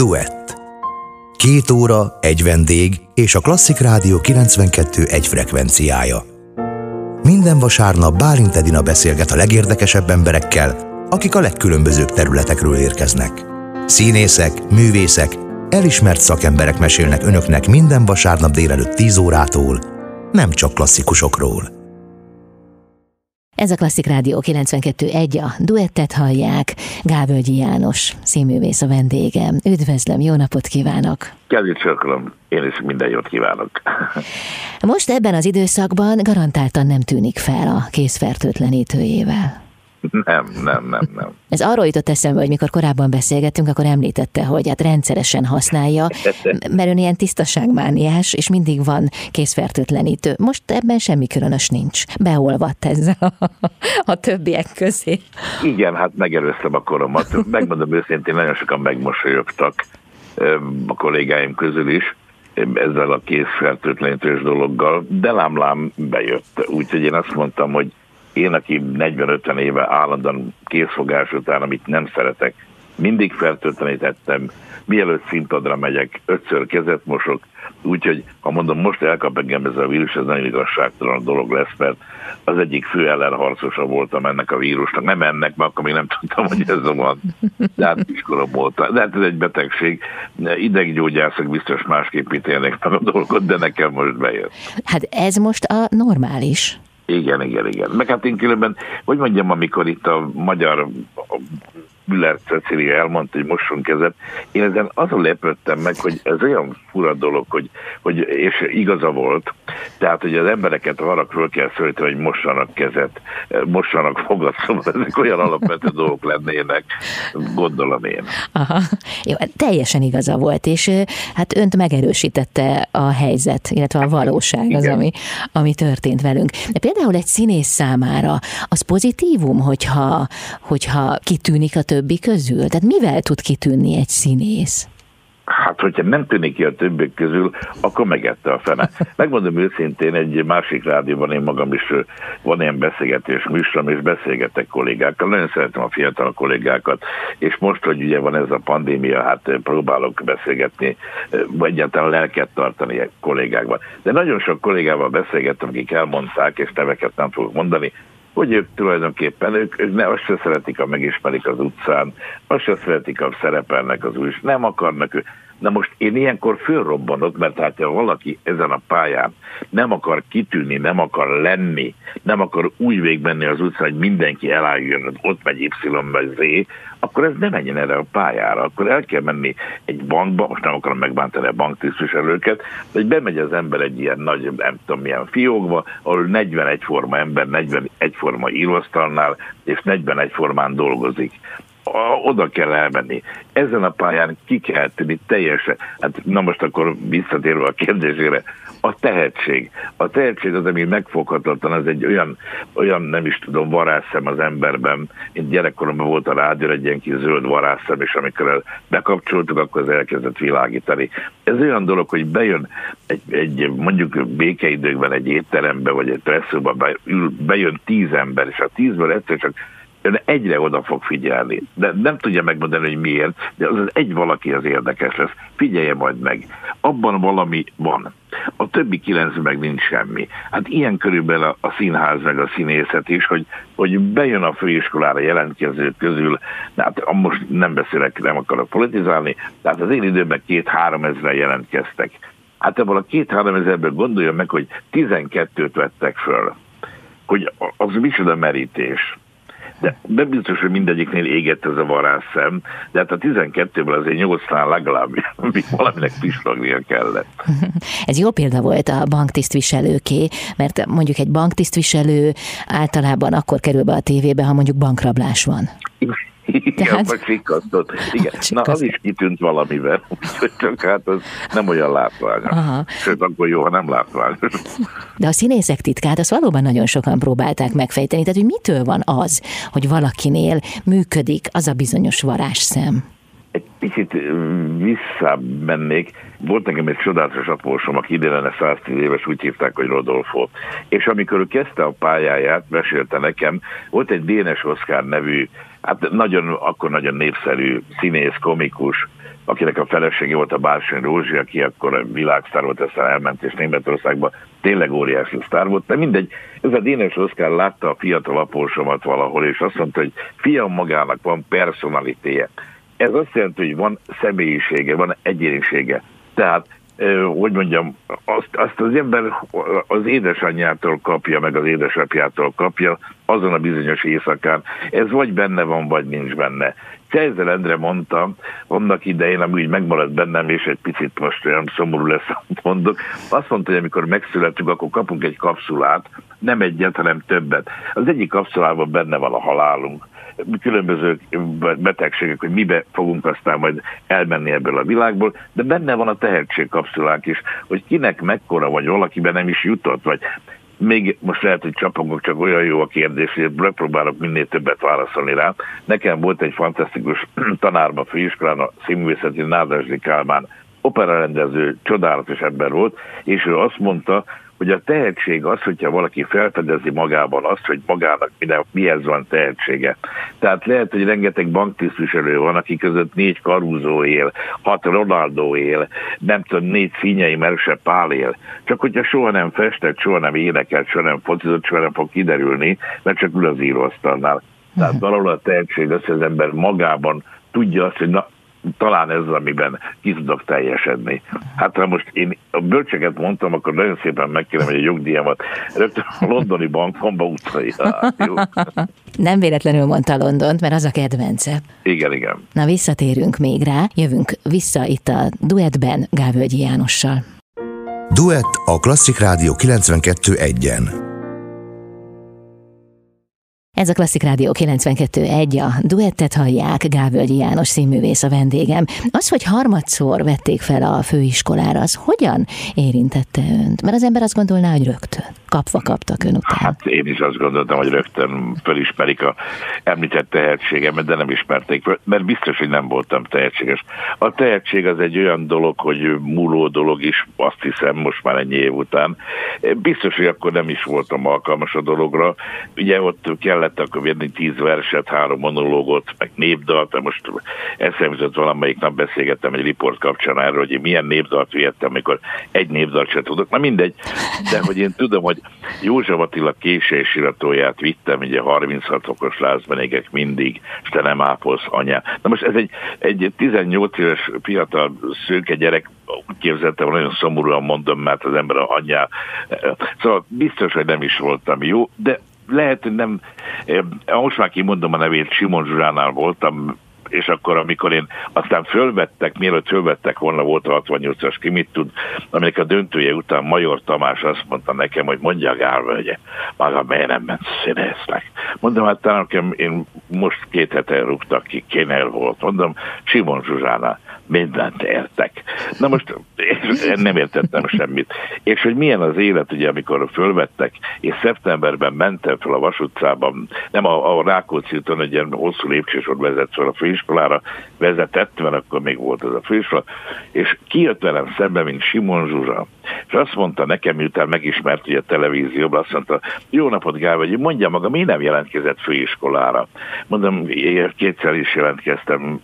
Duett. Két óra, egy vendég és a Klasszik Rádió 92 egy frekvenciája. Minden vasárnap Bálint Edina beszélget a legérdekesebb emberekkel, akik a legkülönbözőbb területekről érkeznek. Színészek, művészek, elismert szakemberek mesélnek önöknek minden vasárnap délelőtt 10 órától, nem csak klasszikusokról. Ez a Klasszik Rádió 92.1, a duettet hallják. Gávölgyi János, színművész a vendégem. Üdvözlöm, jó napot kívánok! Kedves én is minden jót kívánok. Most ebben az időszakban garantáltan nem tűnik fel a készfertőtlenítőjével. Nem, nem, nem, nem. Ez arról jutott eszembe, hogy mikor korábban beszélgettünk, akkor említette, hogy hát rendszeresen használja, mert ön ilyen tisztaságmániás, és mindig van készfertőtlenítő. Most ebben semmi különös nincs. Beolvadt ezzel a, a többiek közé. Igen, hát megelőztem a koromat. Megmondom őszintén, nagyon sokan megmosolyogtak a kollégáim közül is ezzel a készfertőtlenítős dologgal, de lámlám bejött. Úgyhogy én azt mondtam, hogy én, aki 40-50 éve állandóan készfogás után, amit nem szeretek, mindig fertőtlenítettem, mielőtt színpadra megyek, ötször kezet mosok, úgyhogy ha mondom, most elkap engem ez a vírus, ez nagyon igazságtalan dolog lesz, mert az egyik fő ellenharcosa voltam ennek a vírusnak, nem ennek, mert akkor még nem tudtam, hogy ez van, de hát iskola volt. De hát ez egy betegség, ideggyógyászok biztos másképp ítélnek meg a dolgot, de nekem most bejött. Hát ez most a normális. Igen, igen, igen. Meg hát én különben, hogy mondjam, amikor itt a magyar Müller Cecilia elmondta, hogy mossunk kezet. Én ezen azon lepődtem meg, hogy ez olyan fura dolog, hogy, hogy és igaza volt, tehát, hogy az embereket arra föl kell szólítani, hogy mossanak kezet, mossanak fogat, szóval ezek olyan alapvető dolgok lennének, gondolom én. Aha. Jó, hát teljesen igaza volt, és hát önt megerősítette a helyzet, illetve a valóság az, ami, ami történt velünk. De például egy színész számára az pozitívum, hogyha, hogyha kitűnik a többi közül? Tehát mivel tud kitűnni egy színész? Hát, hogyha nem tűnik ki a többek közül, akkor megette a fene. Megmondom őszintén, egy másik rádióban én magam is van ilyen beszélgetés műsorom, és beszélgetek kollégákkal. Nagyon szeretem a fiatal kollégákat, és most, hogy ugye van ez a pandémia, hát próbálok beszélgetni, vagy egyáltalán lelket tartani kollégákban. De nagyon sok kollégával beszélgettem, akik elmondták, és neveket nem fogok mondani, hogy ők tulajdonképpen, ők, ők ne, azt se szeretik, ha megismerik az utcán, azt se szeretik, ha szerepelnek az új, nem akarnak ők. Na most én ilyenkor fölrobbanok, mert hát ha valaki ezen a pályán nem akar kitűnni, nem akar lenni, nem akar úgy végbenni az utcán, hogy mindenki elálljon, ott megy Y vagy Z, akkor ez nem menjen erre a pályára. Akkor el kell menni egy bankba, most nem akarom megbántani a banktisztviselőket, hogy bemegy az ember egy ilyen nagy, nem tudom milyen fiókba, ahol 41 forma ember, 41 forma íróasztalnál, és 41 formán dolgozik oda kell elmenni. Ezen a pályán ki kell tenni teljesen. Hát na most akkor visszatérve a kérdésére, a tehetség. A tehetség az, ami megfoghatatlan, az egy olyan, olyan nem is tudom, varázsszem az emberben. Én gyerekkoromban volt a rádió egy ilyen kis zöld varázsszem, és amikor bekapcsoltuk, akkor az elkezdett világítani. Ez olyan dolog, hogy bejön egy, egy mondjuk békeidőkben egy étterembe, vagy egy presszóba, bejön tíz ember, és a tízből egyszer csak ön egyre oda fog figyelni. De nem tudja megmondani, hogy miért, de az, egy valaki az érdekes lesz. Figyelje majd meg. Abban valami van. A többi kilenc meg nincs semmi. Hát ilyen körülbelül a, színház meg a színészet is, hogy, hogy bejön a főiskolára jelentkezők közül, hát most nem beszélek, nem akarok politizálni, tehát az én időben két-három ezre jelentkeztek. Hát ebből a két-három ezerből gondolja meg, hogy 12-t vettek föl. Hogy az micsoda merítés de nem biztos, hogy mindegyiknél égett ez a varázsszem, de hát a 12-ből azért 8-nál legalább valaminek pislognia kellett. Ez jó példa volt a banktisztviselőké, mert mondjuk egy banktisztviselő általában akkor kerül be a tévébe, ha mondjuk bankrablás van. Tehát... vagy sikasztott. Igen. Na, az is kitűnt valamivel, úgyhogy csak hát az nem olyan látványos. Aha. Sőt, akkor jó, ha nem látványos. De a színészek titkát, azt valóban nagyon sokan próbálták megfejteni. Tehát, hogy mitől van az, hogy valakinél működik az a bizonyos varázsszem? egy picit visszamennék. Volt nekem egy csodálatos apósom, aki ide lenne 110 éves, úgy hívták, hogy Rodolfo. És amikor ő kezdte a pályáját, mesélte nekem, volt egy Dénes Oszkár nevű, hát nagyon, akkor nagyon népszerű színész, komikus, akinek a felesége volt a Bársony Rózsi, aki akkor világsztár volt, aztán elment és Németországba tényleg óriási sztár volt, de mindegy, ez a Dénes Oszkár látta a fiatal apósomat valahol, és azt mondta, hogy fiam magának van personalitéje. Ez azt jelenti, hogy van személyisége, van egyénisége. Tehát hogy mondjam, azt, azt az ember az édesanyjától kapja, meg az édesapjától kapja, azon a bizonyos éjszakán. Ez vagy benne van, vagy nincs benne. Kejzer Endre mondta, annak idején, ami úgy megmaradt bennem, és egy picit most olyan szomorú lesz, amit mondok, azt mondta, hogy amikor megszületünk, akkor kapunk egy kapszulát, nem egyet, hanem többet. Az egyik kapszulában benne van a halálunk, különböző betegségek, hogy mibe fogunk aztán majd elmenni ebből a világból, de benne van a tehetségkapszulák is, hogy kinek mekkora vagy valakiben nem is jutott, vagy még most lehet, hogy csapongok, csak olyan jó a kérdés, hogy megpróbálok minél többet válaszolni rá. Nekem volt egy fantasztikus tanárba főiskolán, a színművészeti Nádasdi Kálmán operarendező, csodálatos ember volt, és ő azt mondta, hogy a tehetség az, hogyha valaki felfedezi magában azt, hogy magának minden, mihez van tehetsége. Tehát lehet, hogy rengeteg banktisztviselő van, aki között négy karúzó él, hat Ronaldo él, nem tudom, négy színyei Merse Pál él. Csak hogyha soha nem festett, soha nem énekelt, soha nem focizott, soha nem fog kiderülni, mert csak ül az íróasztalnál. Tehát valahol a tehetség az, hogy az ember magában tudja azt, hogy na, talán ez, amiben ki tudok teljesedni. Hát ha most én a bölcseket mondtam, akkor nagyon szépen megkérem, hogy a jogdíjamat rögtön a londoni bankomba utalja. Nem véletlenül mondta Londont, mert az a kedvence. Igen, igen. Na visszatérünk még rá, jövünk vissza itt a duettben Gávölgyi Jánossal. Duett a Klasszik Rádió 92.1-en. Ez a Klasszik Rádió 92.1, a duettet hallják, Gávölgyi János színművész a vendégem. Az, hogy harmadszor vették fel a főiskolára, az hogyan érintette önt? Mert az ember azt gondolná, hogy rögtön kapva kaptak ön után. Hát én is azt gondoltam, hogy rögtön felismerik a említett tehetségemet, de nem ismerték mert biztos, hogy nem voltam tehetséges. A tehetség az egy olyan dolog, hogy múló dolog is, azt hiszem, most már ennyi év után. Biztos, hogy akkor nem is voltam alkalmas a dologra. Ugye ott kellett akkor venni tíz verset, három monológot, meg népdalt, de most eszembe jutott valamelyik nap beszélgettem egy riport kapcsán erről, hogy én milyen népdalt vihettem, amikor egy népdalt se tudok. Na mindegy, de hogy én tudom, hogy József Attila késésiratóját vittem, ugye 36 fokos lázban égek mindig, és te nem ápolsz anyá. Na most ez egy, egy 18 éves fiatal szőke gyerek, úgy képzeltem, nagyon szomorúan mondom, mert az ember a anyá. Szóval biztos, hogy nem is voltam jó, de lehet, hogy nem, most már kimondom a nevét, Simon Zsuzsánál voltam, és akkor, amikor én aztán fölvettek, mielőtt fölvettek volna, volt a 68-as, ki mit tud, aminek a döntője után Major Tamás azt mondta nekem, hogy mondja Gálva, hogy maga miért nem ment színésznek. Mondom, hát talán én most két hete rúgtak ki, Kénel volt. Mondom, Simon Zsuzsánál mindent értek. Na most én nem értettem semmit. És hogy milyen az élet, ugye, amikor fölvettek, és szeptemberben mentem fel a Vasutcában, nem a, a Rákóczi úton, egy ilyen hosszú lépcsősor vezet fel a főiskolára, vezetett, mert akkor még volt ez a főiskola, és kijött velem szembe, mint Simon Zsuzsa, és azt mondta nekem, miután megismert ugye a televízióban, azt mondta, jó napot Gál, vagy mondja maga, mi nem jelentkezett főiskolára? Mondom, kétszer is jelentkeztem,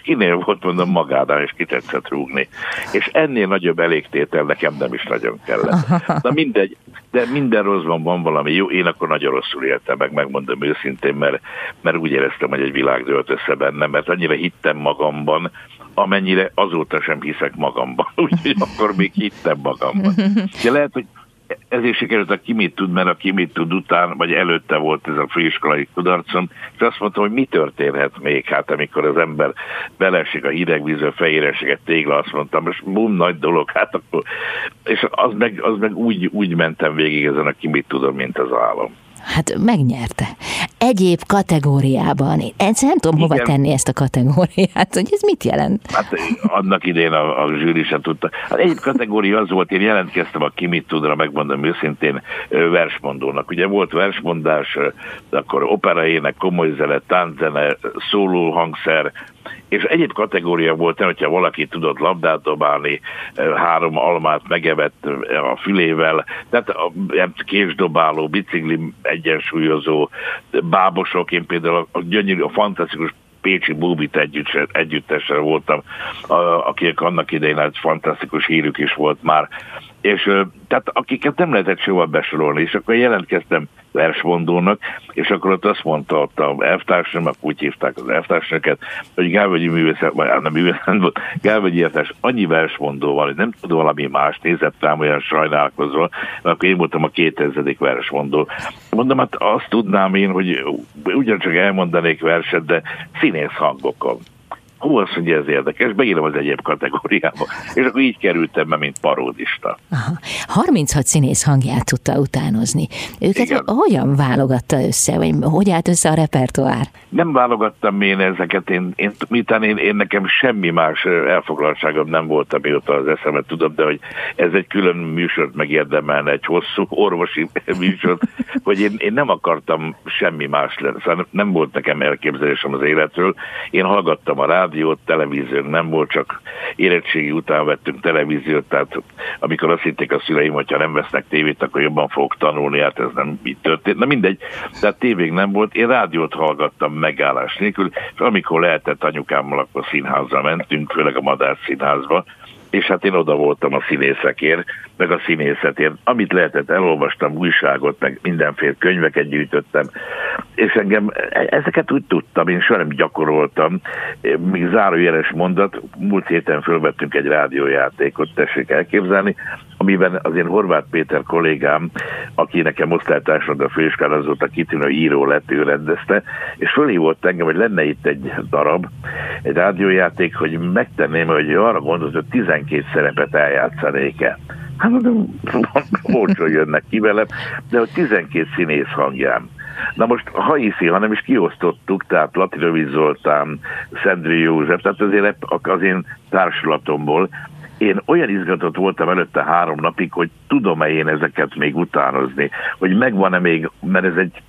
kinél volt, mondom, magánál, és kitetszett rúgni. És ennél nagyobb elégtétel nekem nem is nagyon kellett. Na mindegy, de minden rosszban van valami jó, én akkor nagyon rosszul éltem meg, megmondom őszintén, mert, mert úgy éreztem, hogy egy világ dőlt össze bennem, mert annyira hittem magamban, amennyire azóta sem hiszek magamban, úgyhogy akkor még hittem magamban. De lehet, hogy ezért sikerült a ki mit tud, mert a ki mit tud után, vagy előtte volt ez a főiskolai kudarcom, és azt mondtam, hogy mi történhet még, hát amikor az ember belesik a hideg vízbe, fejéresik egy tégla, azt mondtam, most bum, nagy dolog, hát akkor, és az meg, az meg úgy, úgy mentem végig ezen a ki mit tudom, mint az álom. Hát megnyerte. Egyéb kategóriában. Én nem tudom, Igen. hova tenni ezt a kategóriát, hogy ez mit jelent? Hát annak idén a, a zsűri sem tudta. Hát egyéb kategória az volt, én jelentkeztem a ki mit tudra, megmondom őszintén, versmondónak. Ugye volt versmondás, akkor operaének, komoly zene, tánzene, szóló hangszer, és egyéb kategória volt, hogyha valaki tudott labdát dobálni, három almát megevett a fülével, tehát a késdobáló, bicikli egyensúlyozó, bábosok, én például a gyönyörű, a fantasztikus Pécsi Búbit együtt, együttesen voltam, akik annak idején egy fantasztikus hírük is volt már, és tehát akiket nem lehetett soha besorolni, és akkor jelentkeztem versmondónak, és akkor ott azt mondta ott a elvtársam, akkor úgy hívták az elvtársakat, hogy Gálvegyi művészet, vagy hát nem művészet volt, Gálvegyi értes annyi versmondó van, hogy nem tud valami más, nézett rám olyan sajnálkozva, mert akkor én voltam a 2000. versmondó. Mondom, hát azt tudnám én, hogy ugyancsak elmondanék verset, de színész hangokkal. Hú, azt mondja, ez érdekes, beírom az egyéb kategóriába. És akkor így kerültem be, mint paródista. Aha. 36 színész hangját tudta utánozni. Őket Igen. hogyan válogatta össze, vagy hogy állt össze a repertoár? Nem válogattam én ezeket, én, én, miután én, én nekem semmi más elfoglaltságom nem volt, amióta az eszemet tudom, de hogy ez egy külön műsort megérdemelne, egy hosszú orvosi műsort, hogy én, én nem akartam semmi más lenni, szóval nem volt nekem elképzelésem az életről. Én hallgattam a rád, rádiót, televíziót nem volt, csak érettségi után vettünk televíziót, tehát amikor azt hitték a szüleim, hogyha nem vesznek tévét, akkor jobban fogok tanulni, hát ez nem így történt. Na mindegy, tehát tévék nem volt, én rádiót hallgattam megállás nélkül, és amikor lehetett anyukámmal, akkor színházra mentünk, főleg a Madár színházba, és hát én oda voltam a színészekért, meg a színészetért. Amit lehetett, elolvastam újságot, meg mindenféle könyveket gyűjtöttem, és engem e- ezeket úgy tudtam, én soha nem gyakoroltam. Még zárójeles mondat, múlt héten fölvettünk egy rádiójátékot, tessék elképzelni, amiben az én Horváth Péter kollégám, aki nekem osztálytársad a főiskolán, azóta kitűnő író lett, ő rendezte, és fölhívott engem, hogy lenne itt egy darab, egy rádiójáték, hogy megtenném, hogy arra gondolt, hogy 12 szerepet eljátszanék-e. Hát mondom, olcsó jönnek ki velem, de hogy 12 színész hangján. Na most, ha hiszi, hanem is kiosztottuk, tehát Latinovic Zoltán, Szendri József, tehát azért az én társulatomból, én olyan izgatott voltam előtte három napig, hogy tudom-e én ezeket még utánozni, hogy megvan-e még, mert ez egy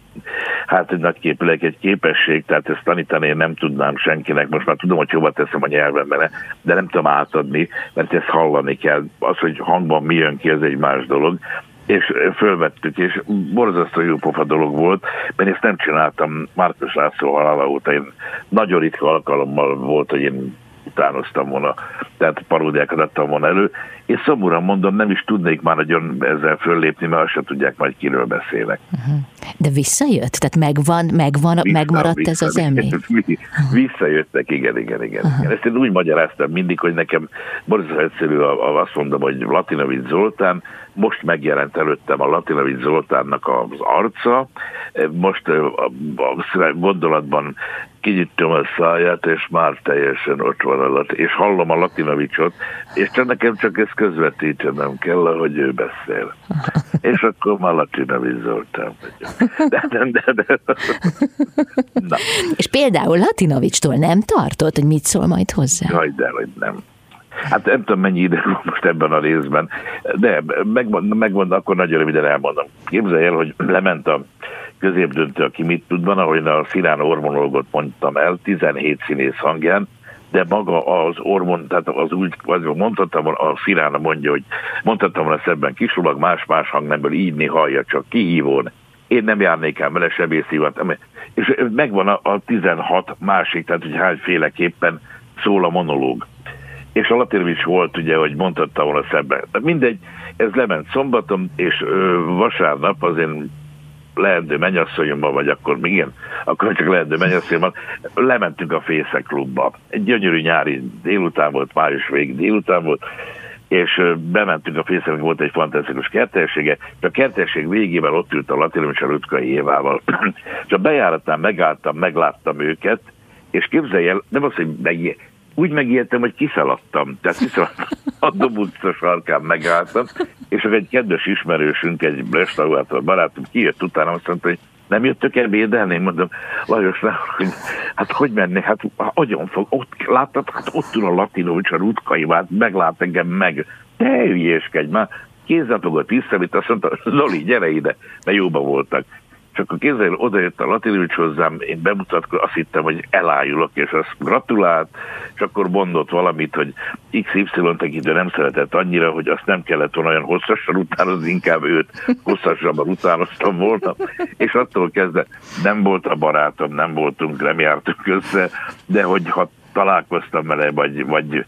hát egy nagyképüleg egy képesség, tehát ezt tanítani én nem tudnám senkinek, most már tudom, hogy hova teszem a nyelvembe, de nem tudom átadni, mert ezt hallani kell. Az, hogy hangban mi jön ki, ez egy más dolog. És fölvettük, és borzasztó jó pofa dolog volt, mert ezt nem csináltam Márkus László halála óta, én nagyon ritka alkalommal volt, hogy én utánoztam volna, tehát paródiákat adtam volna elő, és szomorúan mondom, nem is tudnék már nagyon ezzel föllépni, mert azt sem tudják majd kiről beszélek. Uh-huh. De visszajött? Tehát megvan, megvan vissza, megmaradt vissza, ez az emlék? Visszajöttek, igen, igen, igen. Uh-huh. Ezt én úgy magyaráztam mindig, hogy nekem borzasztó egyszerű, azt mondom, hogy Latinovic Zoltán, most megjelent előttem a Latinovic Zoltánnak az arca, most a gondolatban kinyittam a száját, és már teljesen ott van alatt, és hallom a Latinovicsot, és csak nekem csak ezt közvetítenem kell, ahogy ő beszél. És akkor már Latinovics Zoltán De, de, de, de. Na. És például Latinavicstól nem tartott, hogy mit szól majd hozzá? Jaj, de, hogy nem. Hát nem tudom, mennyi ide van most ebben a részben, de megmond, megmond, akkor nagyon röviden elmondom. Képzelj el, hogy lement a középdöntő, aki mit tud, van, ahogy a Szilán ormonolgot mondtam el, 17 színész hangján, de maga az ormon, tehát az úgy, az mondhattam, a Szilána mondja, hogy mondhattam volna szebben kisulag, más-más hangnemből így hallja, csak kihívón. Én nem járnék el vele sebészívat. És megvan a, a 16 másik, tehát hogy hányféleképpen szól a monológ. És a Latinovics volt, ugye, hogy mondhattam volna szebben. De mindegy, ez lement szombaton, és ö, vasárnap az én leendő mennyasszonyomban, vagy akkor még igen, akkor csak leendő mennyasszonyomban, lementünk a Fészek klubba. Egy gyönyörű nyári délután volt, május végig délután volt, és bementünk a Fészeknek, volt egy fantasztikus kertelsége, és a kertelség végében ott ült a Latinum és a Rutkai Évával. és a bejáratán megálltam, megláttam őket, és képzelj el, nem az, hogy meg, úgy megijedtem, hogy kiszaladtam. Tehát kiszaladtam, a Dob utca sarkán megálltam, és egy kedves ismerősünk, egy restaurátor barátom kijött utána, azt mondta, hogy nem jöttök el védelni? Mondom, Lajos, hogy, hát hogy menni? Hát agyon fog, ott láttad, hát ott ül a Latinovics a rutkai, hát meglát engem meg. Te hülyéskedj már, kézzel fogott visszavitt, azt mondta, Zoli, gyere ide, mert jóba voltak. És akkor kézzel odajött a Latinovics hozzám, én bemutatkozom, azt hittem, hogy elájulok, és azt gratulált, és akkor mondott valamit, hogy XY tekintő nem szeretett annyira, hogy azt nem kellett volna olyan hosszasan utánozni, inkább őt hosszasabban utánoztam volna, és attól kezdve nem volt a barátom, nem voltunk, nem jártunk össze, de hogy ha találkoztam vele, vagy, vagy,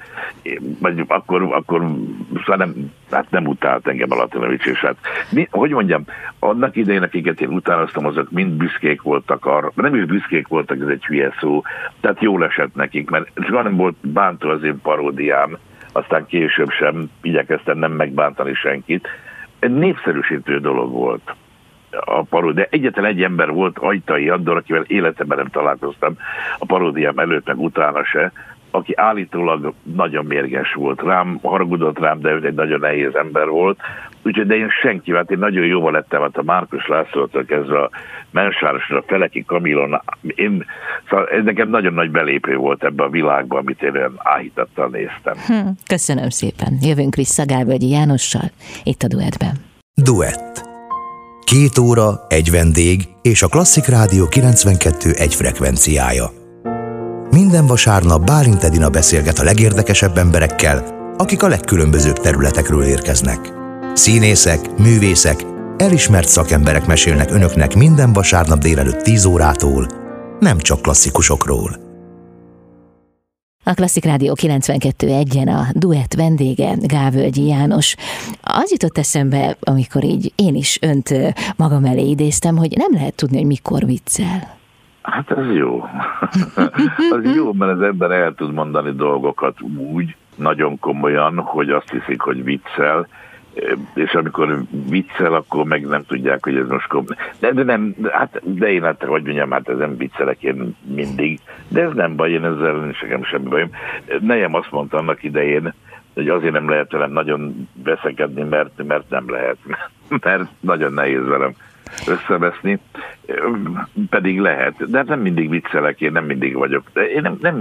vagy akkor, akkor szóval nem, hát nem utált engem a Latinovics, és hát, mi, hogy mondjam, annak idején, akiket én utánoztam, azok mind büszkék voltak arra, nem is büszkék voltak, ez egy hülye szó, tehát jól esett nekik, mert soha nem volt bántó az én paródiám, aztán később sem igyekeztem nem megbántani senkit. Egy népszerűsítő dolog volt a paródia. De egyetlen egy ember volt, Ajtai Andor, akivel életemben nem találkoztam a paródiám előtt, meg utána se, aki állítólag nagyon mérges volt rám, haragudott rám, de ő egy nagyon nehéz ember volt. Úgyhogy de én senki, hát én nagyon jóval lettem, hát a Márkus Lászlótól kezdve a Mensárosra, a Feleki Kamilon, én, szóval ez nekem nagyon nagy belépő volt ebbe a világba, amit én olyan áhítattal néztem. Hm, köszönöm szépen. Jövünk vissza Gálvölgyi Jánossal, itt a duettben. Duett Két óra, egy vendég és a Klasszik Rádió 92 egy frekvenciája. Minden vasárnap Bálint Edina beszélget a legérdekesebb emberekkel, akik a legkülönbözőbb területekről érkeznek. Színészek, művészek, elismert szakemberek mesélnek önöknek minden vasárnap délelőtt 10 órától, nem csak klasszikusokról. A Klasszik Rádió 92.1-en a duett vendége Gávölgyi János. Az jutott eszembe, amikor így én is önt magam elé idéztem, hogy nem lehet tudni, hogy mikor viccel. Hát ez jó. az jó, mert az ember el tud mondani dolgokat úgy, nagyon komolyan, hogy azt hiszik, hogy viccel, és amikor viccel, akkor meg nem tudják, hogy ez most kom... De, de nem, de, hát, de én hát, hogy mondjam, hát ezen viccelek én mindig, de ez nem baj, én ezzel nekem semmi bajom. Nejem azt mondta annak idején, hogy azért nem lehet velem nagyon veszekedni, mert, mert nem lehet, mert nagyon nehéz velem összeveszni, pedig lehet, de hát nem mindig viccelek, én nem mindig vagyok. De én nem, nem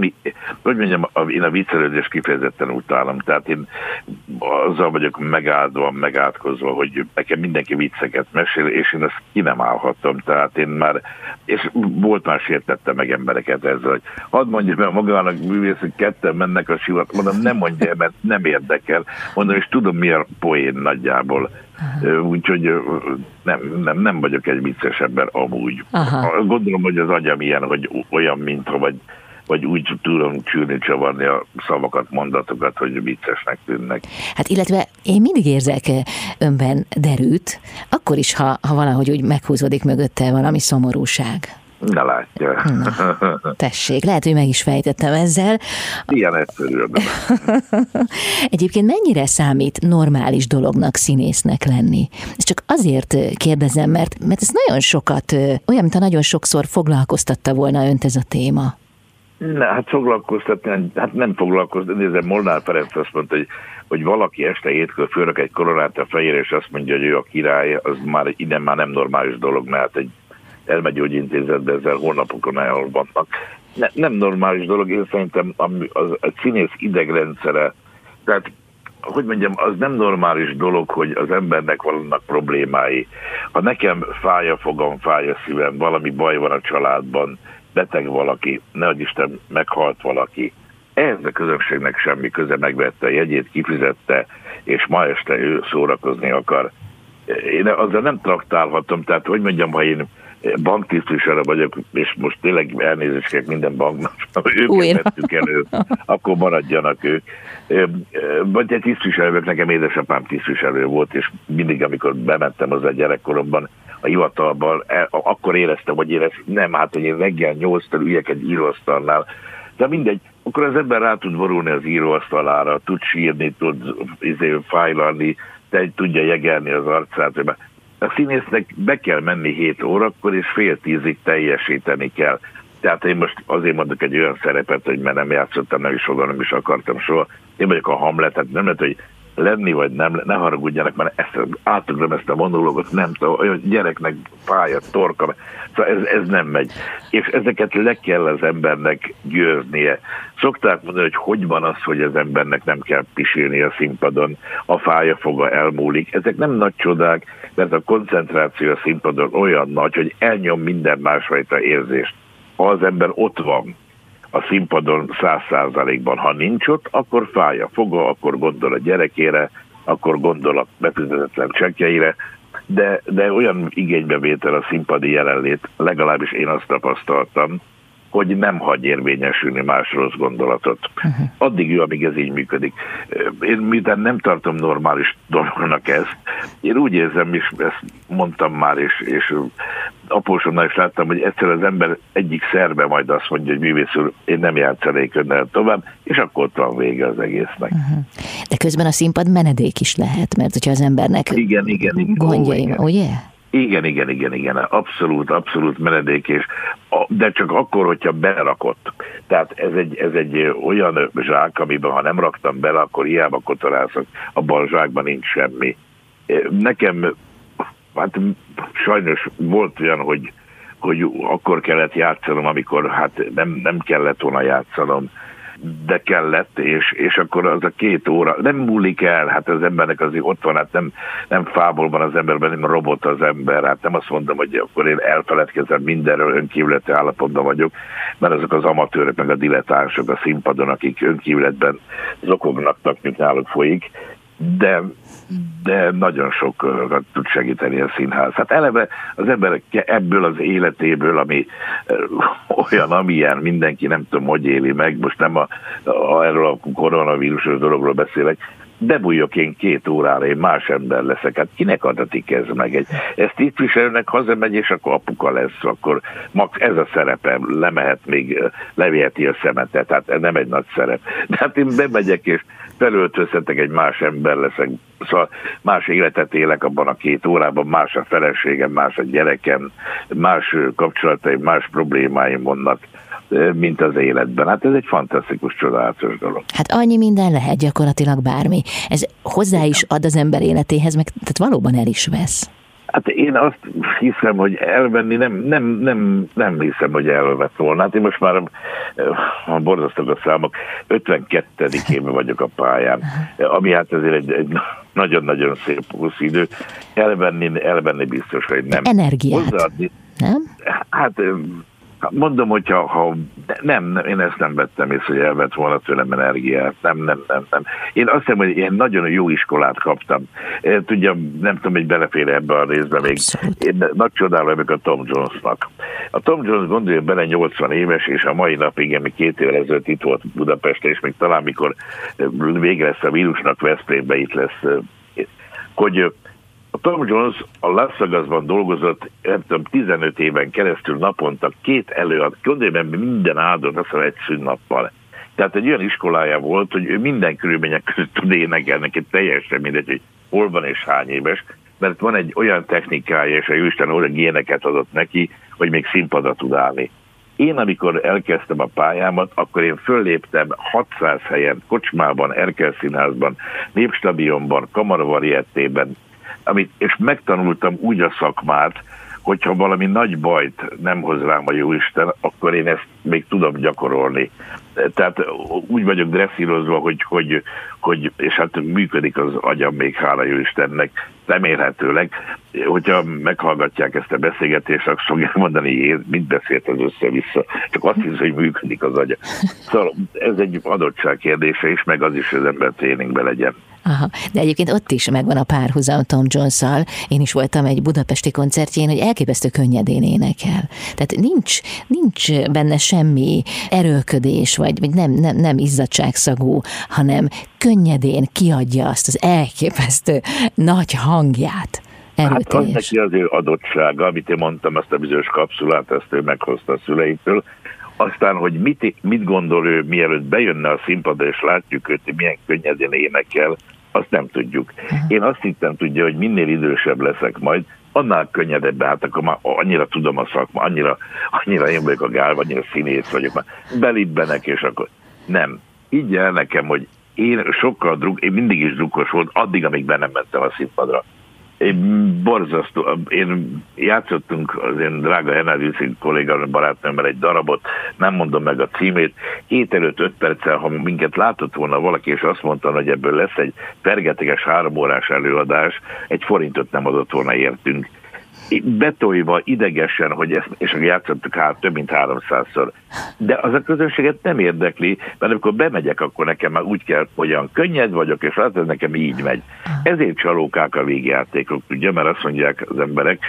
hogy mondjam, én a viccelődést kifejezetten utálom, tehát én azzal vagyok megáldva, megátkozva, hogy nekem mindenki vicceket mesél, és én ezt ki nem állhatom, tehát én már, és volt már sértette meg embereket ezzel, hogy hadd mondja meg magának művész, hogy ketten mennek a sivat, mondom, nem mondja, mert nem érdekel, mondom, és tudom mi a poén nagyjából. Úgyhogy nem, nem, nem vagyok egy vicces ember amúgy. Aha. Gondolom, hogy az agyam ilyen, hogy olyan, mintha vagy, vagy úgy tudom csűrni, csavarni a szavakat, mondatokat, hogy viccesnek tűnnek. Hát illetve én mindig érzek önben derűt, akkor is, ha, ha valahogy úgy meghúzódik mögötte valami szomorúság. Ne látja. Na, tessék, lehet, hogy meg is fejtettem ezzel. Ilyen egyszerű. Egyébként mennyire számít normális dolognak színésznek lenni? Ezt csak azért kérdezem, mert, mert ez nagyon sokat, olyan, mintha nagyon sokszor foglalkoztatta volna önt ez a téma. Ne, hát foglalkoztatni, hát nem foglalkoztatni, nézem, Molnár Ferenc azt mondta, hogy, hogy valaki este hétkor fölök egy koronát a fejére, és azt mondja, hogy ő a király, az már ide már nem normális dolog, mert egy elmegyógyintézetbe ezzel hónapokon elvannak. Ne, nem normális dolog, én szerintem az, a színész idegrendszere, tehát hogy mondjam, az nem normális dolog, hogy az embernek vannak problémái. Ha nekem fáj a fogam, fáj a szívem, valami baj van a családban, beteg valaki, nehogy Isten meghalt valaki, ehhez a közösségnek semmi köze, megvette a jegyét, kifizette, és ma este ő szórakozni akar. Én azzal nem traktálhatom, tehát hogy mondjam, ha én banktisztviselő vagyok, és most tényleg elnézést minden banknak, őket vettük elő, akkor maradjanak ők. Vagy egy tisztviselő, nekem édesapám tisztviselő volt, és mindig, amikor bementem az a gyerekkoromban a hivatalban, e, akkor éreztem, hogy érez, nem, hát, hogy én reggel nyolctal üljek egy íróasztalnál, de mindegy, akkor az ember rá tud vorulni az íróasztalára, tud sírni, tud izé, fájlalni, te tudja jegelni az arcát, a színésznek be kell menni 7 órakor, és fél tízig teljesíteni kell. Tehát én most azért mondok egy olyan szerepet, hogy mert nem játszottam, nem is oda, nem is akartam soha. Én vagyok a Hamlet, tehát nem lehet, hogy lenni, vagy nem, ne haragudjanak, mert ezt, átugram ezt a monológot, nem tudom, olyan gyereknek pálya, torka, szóval ez, ez nem megy. És ezeket le kell az embernek győznie. Szokták mondani, hogy hogy van az, hogy az embernek nem kell pisilni a színpadon, a fája foga elmúlik. Ezek nem nagy csodák, mert a koncentráció a színpadon olyan nagy, hogy elnyom minden másfajta érzést. Ha az ember ott van, a színpadon száz százalékban. Ha nincs ott, akkor fáj a foga, akkor gondol a gyerekére, akkor gondol a befizetetlen csekjeire, de, de olyan igénybevétel a színpadi jelenlét, legalábbis én azt tapasztaltam, hogy nem hagy érvényesülni más rossz gondolatot. Uh-huh. Addig jó, amíg ez így működik. Én miután nem tartom normális dolognak ezt, én úgy érzem, és ezt mondtam már, és, és apósomnál is láttam, hogy egyszer az ember egyik szerve majd azt mondja, hogy művész úr, én nem játszanék önnel tovább, és akkor ott van vége az egésznek. Uh-huh. De közben a színpad menedék is lehet, mert hogyha az embernek igen, igen, igen, gondjai, ó, ugye? Igen, igen, igen, igen, abszolút, abszolút menedék, és de csak akkor, hogyha berakott. Tehát ez egy, ez egy olyan zsák, amiben ha nem raktam bele, akkor hiába kotorászok, abban a zsákban nincs semmi. Nekem, hát sajnos volt olyan, hogy, hogy akkor kellett játszanom, amikor hát nem, nem kellett volna játszanom de kellett, és, és akkor az a két óra, nem múlik el, hát az embernek azért ott van, hát nem, nem fából van az emberben, nem robot az ember, hát nem azt mondom, hogy akkor én elfeledkezem mindenről, önkívületi állapotban vagyok, mert azok az amatőrök, meg a dilettánsok a színpadon, akik önkívületben zokognak, mint náluk folyik, de de nagyon sokat tud segíteni a színház. Hát eleve az ember ebből az életéből, ami olyan, amilyen mindenki nem tudom, hogy éli meg, most nem a, a erről a koronavírusos dologról beszélek, de bújjok én két órára, én más ember leszek. Hát kinek adatik ez meg? Egy, ezt itt viselőnek hazamegy, és akkor apuka lesz, akkor max ez a szerepe, lemehet még, leviheti a szemetet, tehát nem egy nagy szerep. De hát én bemegyek, és felöltözhetek, egy más ember leszek, szóval más életet élek abban a két órában, más a feleségem, más a gyerekem, más kapcsolataim, más problémáim vannak mint az életben. Hát ez egy fantasztikus, csodálatos dolog. Hát annyi minden lehet gyakorlatilag bármi. Ez hozzá is ad az ember életéhez, meg tehát valóban el is vesz. Hát én azt hiszem, hogy elvenni nem, nem, nem, nem hiszem, hogy elvett volna. Hát én most már a borzasztok a számok, 52 éve vagyok a pályán, ami hát ezért egy, egy nagyon-nagyon szép hosszú idő. Elvenni, elvenni biztos, hogy nem. Energiát, Hozzáadni, nem? Hát Mondom, hogyha ha, nem, nem, én ezt nem vettem észre, hogy elvett volna tőlem energiát. Nem, nem, nem, nem. Én azt hiszem, hogy én nagyon jó iskolát kaptam. Tudja, nem tudom, hogy belefér ebbe a részbe még. Én nagy csodálom a Tom Jonesnak. A Tom Jones gondolja bele 80 éves, és a mai napig, igen, két évvel ezelőtt itt volt Budapesten, és még talán mikor vége lesz a vírusnak, Veszprémbe itt lesz, hogy a Tom Jones a Las Vegasban dolgozott, nem tudom, 15 éven keresztül naponta két előad, gondoljában minden áldott, azt egy szünnappal. Tehát egy olyan iskolája volt, hogy ő minden körülmények között tud énekelni, neki teljesen mindegy, hogy hol van és hány éves, mert van egy olyan technikája, és a Jóisten olyan géneket adott neki, hogy még színpadra tud állni. Én, amikor elkezdtem a pályámat, akkor én fölléptem 600 helyen, kocsmában, Erkelszínházban, Népstadionban, Kamaravariettében, amit, és megtanultam úgy a szakmát, hogyha valami nagy bajt nem hoz rám a jóisten, akkor én ezt még tudom gyakorolni. Tehát úgy vagyok dresszírozva, hogy, hogy, hogy és hát működik az agyam még, hála jó Istennek, remélhetőleg, hogyha meghallgatják ezt a beszélgetést, akkor fogják mondani, én mit beszélt az össze-vissza, csak azt hiszem, hogy működik az agya. Szóval ez egy adottság kérdése is, meg az is, hogy az ember tréningbe legyen. Aha, de egyébként ott is megvan a párhuzam Tom Jones-szal. Én is voltam egy budapesti koncertjén, hogy elképesztő könnyedén énekel. Tehát nincs, nincs benne semmi erőködés, vagy, vagy nem, nem, nem izzadságszagú, hanem könnyedén kiadja azt az elképesztő nagy hangját. Erőteljes. Hát az neki az ő adottsága, amit én mondtam, azt a bizonyos kapszulát, ezt ő meghozta a szüleitől, aztán, hogy mit, mit gondol ő, mielőtt bejönne a színpadra, és látjuk őt, hogy milyen könnyedén énekel, azt nem tudjuk. Én azt hittem tudja, hogy minél idősebb leszek majd, annál könnyedebb, hát akkor már annyira tudom a szakma, annyira, annyira én vagyok a gál, annyira színész vagyok, már belibbenek, és akkor nem. Így el nekem, hogy én sokkal druk, én mindig is drukos volt, addig, amíg bennem mentem a színpadra. Én borzasztó, én játszottunk az én drága Henry kolléga barátnőmmel egy darabot, nem mondom meg a címét, hét előtt öt perccel, ha minket látott volna valaki, és azt mondta, hogy ebből lesz egy pergeteges három órás előadás, egy forintot nem adott volna értünk betolva idegesen, hogy ezt, és játszottuk hát több mint háromszázszor. De az a közönséget nem érdekli, mert amikor bemegyek, akkor nekem már úgy kell, olyan könnyed vagyok, és hát ez nekem így megy. Ezért csalókák a végjátékok, ugye, mert azt mondják az emberek,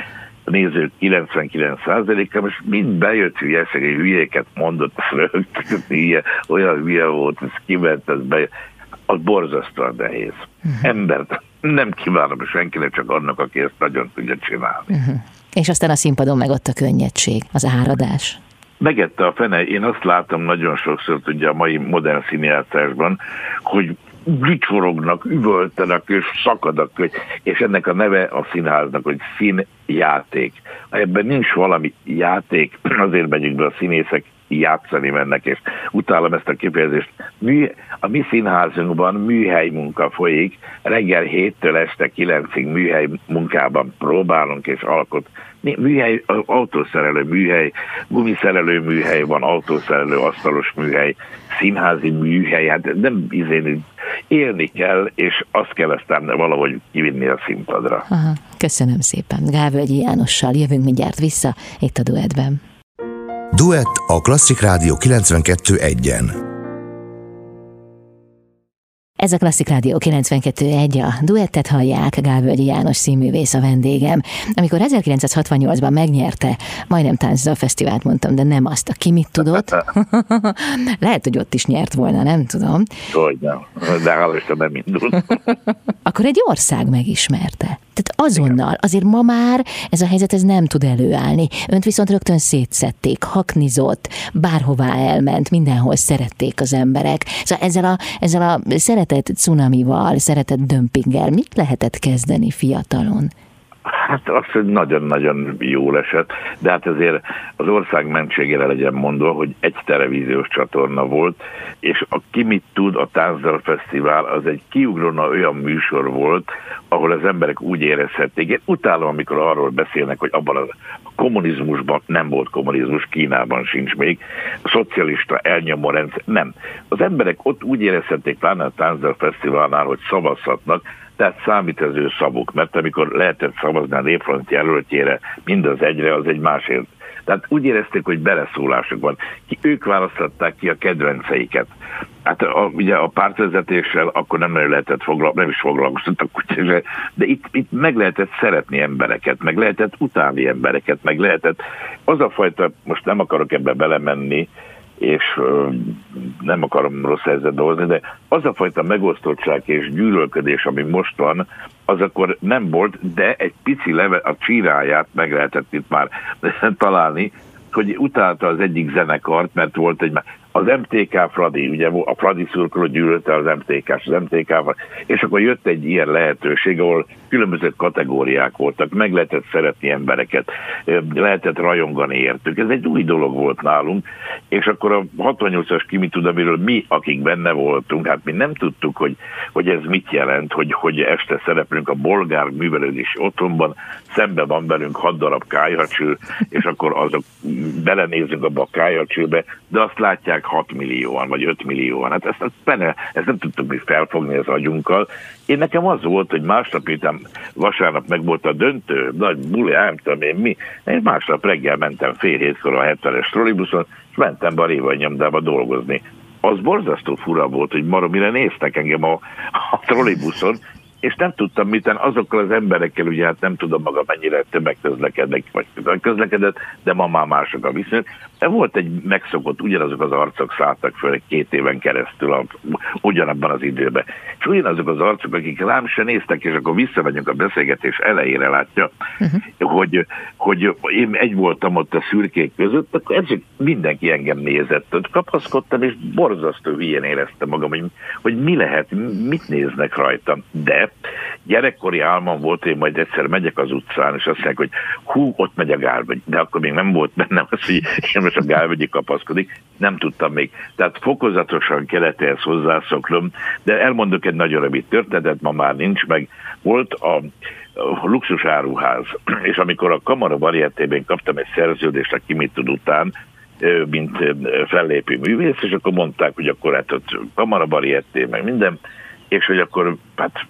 a nézők 99%-a most mind bejött hülye, hülyéket mondott, hülye, olyan hülye volt, ez kiment, ez bejött. Az borzasztóan nehéz. Uh-huh. Embert nem kívánom senkinek, csak annak, aki ezt nagyon tudja csinálni. Uh-huh. És aztán a színpadon meg ott a könnyedség, az áradás. Megette a fene, én azt látom nagyon sokszor, ugye a mai modern színjátszásban, hogy vicsorognak, üvöltenek és szakadnak, és ennek a neve a színháznak, hogy színjáték. Ebben nincs valami játék, azért megyünk be a színészek, játszani mennek, és utálom ezt a kifejezést. Mű, a mi színházunkban műhely munka folyik, reggel héttől este kilencig műhely munkában próbálunk és alkot. Műhely, autószerelő műhely, gumiszerelő műhely van, autószerelő, asztalos műhely, színházi műhely, hát nem izén, élni kell, és azt kell aztán valahogy kivinni a színpadra. Aha, köszönöm szépen. Gávölgyi Jánossal jövünk mindjárt vissza itt a duetben. Duett a Klasszik Rádió 92.1-en. Ez a Klasszik Rádió 92.1, a duettet hallják, Gálvölgyi János színművész a vendégem. Amikor 1968-ban megnyerte, majdnem a fesztivált mondtam, de nem azt, aki mit tudott. Lehet, hogy ott is nyert volna, nem tudom. Hogy nem, de hál' nem indult. Akkor egy ország megismerte. Tehát azonnal, azért ma már ez a helyzet ez nem tud előállni. Önt viszont rögtön szétszették, haknizott, bárhová elment, mindenhol szerették az emberek. Szóval ezzel a, ezzel a szeretett cunamival, szeretett dömpinggel mit lehetett kezdeni fiatalon? Hát azt, hogy nagyon-nagyon jól esett, de hát ezért az ország mentségére legyen mondva, hogy egy televíziós csatorna volt, és a Ki mit tud, a Tánzdal Fesztivál, az egy kiugróna olyan műsor volt, ahol az emberek úgy érezhették. Én utálom, amikor arról beszélnek, hogy abban a kommunizmusban nem volt kommunizmus, Kínában sincs még, a szocialista elnyomó rendszer, nem. Az emberek ott úgy érezhették, pláne a Tánzdal Fesztiválnál, hogy szavazhatnak, tehát számítező szavuk, mert amikor lehetett szavazni a népfront jelöltjére, mindaz egyre, az egy másért. Tehát úgy érezték, hogy beleszólásuk van. Ki, ők választották ki a kedvenceiket. Hát a, ugye a pártvezetéssel akkor nem lehetett foglalkozni, nem is foglalkoztattak, de itt, itt meg lehetett szeretni embereket, meg lehetett utálni embereket, meg lehetett az a fajta, most nem akarok ebbe belemenni, és nem akarom rossz helyzetbe hozni, de az a fajta megosztottság és gyűlölködés, ami most van, az akkor nem volt, de egy pici leve, a csíráját meg lehetett itt már találni, hogy utálta az egyik zenekart, mert volt egy, az MTK Fradi, ugye a Fradi szurkoló gyűlölte az MTK, az MTK, és akkor jött egy ilyen lehetőség, ahol különböző kategóriák voltak, meg lehetett szeretni embereket, lehetett rajongani értük. Ez egy új dolog volt nálunk, és akkor a 68-as kimi tud, amiről mi, akik benne voltunk, hát mi nem tudtuk, hogy, hogy ez mit jelent, hogy, hogy este szereplünk a bolgár művelődési otthonban, szembe van velünk hat darab kájacső, és akkor azok belenézünk abba a kájacsőbe, de azt látják 6 millióan, vagy 5 millióan. Hát ezt, ezt, benne, ezt nem tudtuk mi felfogni az agyunkkal. Én nekem az volt, hogy másnap után vasárnap meg volt a döntő, nagy buli, nem tudom én mi. Én másnap reggel mentem fél hétkor a 70-es trollibuszon, és mentem be a Révai nyomdába dolgozni az borzasztó fura volt, hogy maromire néztek engem a, a trollibuszon, és nem tudtam miten azokkal az emberekkel, ugye hát nem tudom maga mennyire tömegközlekednek, vagy közlekedett, de ma már mások a viszonyok. De volt egy megszokott, ugyanazok az arcok szálltak föl két éven keresztül a, ugyanabban az időben. És ugyanazok az arcok, akik rám se néztek, és akkor visszamegyünk a beszélgetés elejére, látja, uh-huh. hogy, hogy én egy voltam ott a szürkék között, akkor ez mindenki engem nézett, ott kapaszkodtam, és borzasztó hülyén éreztem magam, hogy, hogy mi lehet, mit néznek rajtam. De gyerekkori álmom volt, hogy majd egyszer megyek az utcán, és azt mondják, hogy hú, ott megy a Gálvegy. De akkor még nem volt bennem az, hogy én most a Gálvegyi kapaszkodik. Nem tudtam még. Tehát fokozatosan kellett ehhez hozzászoknom, de elmondok egy nagyon rövid történetet, ma már nincs meg. Volt a a luxusáruház, és amikor a Kamara varietében kaptam egy szerződést a Kimit tud után, mint fellépő művész, és akkor mondták, hogy akkor hát ott Kamara varietté, meg minden, és hogy akkor, hát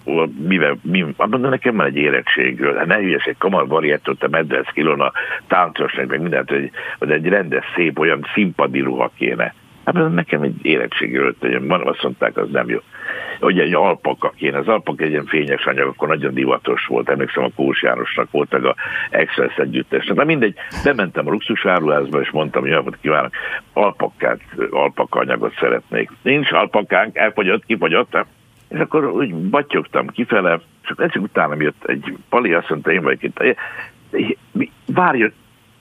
mivel, mi, mondom, nekem van egy érettségről, hát ne hülyes, egy kamar variettot, a Medvez kilon a táncosnak, meg mindent, hogy, hogy egy rendes, szép, olyan színpadi ruha kéne. Hát nekem egy érettségről, hogy van, azt mondták, az nem jó. Hogy egy alpaka kéne, az alpaka egy ilyen fényes anyag, akkor nagyon divatos volt, emlékszem a Kós Jánosnak volt, meg a Express együttesnek. Na mindegy, bementem a luxusáruházba, és mondtam, hogy javot kívánok, alpakát, alpaka anyagot szeretnék. Nincs alpakánk, elfogyott, kifogyott, és akkor úgy batyogtam kifele, akkor egyszer utána jött egy pali, azt mondta, én vagyok itt. Várj,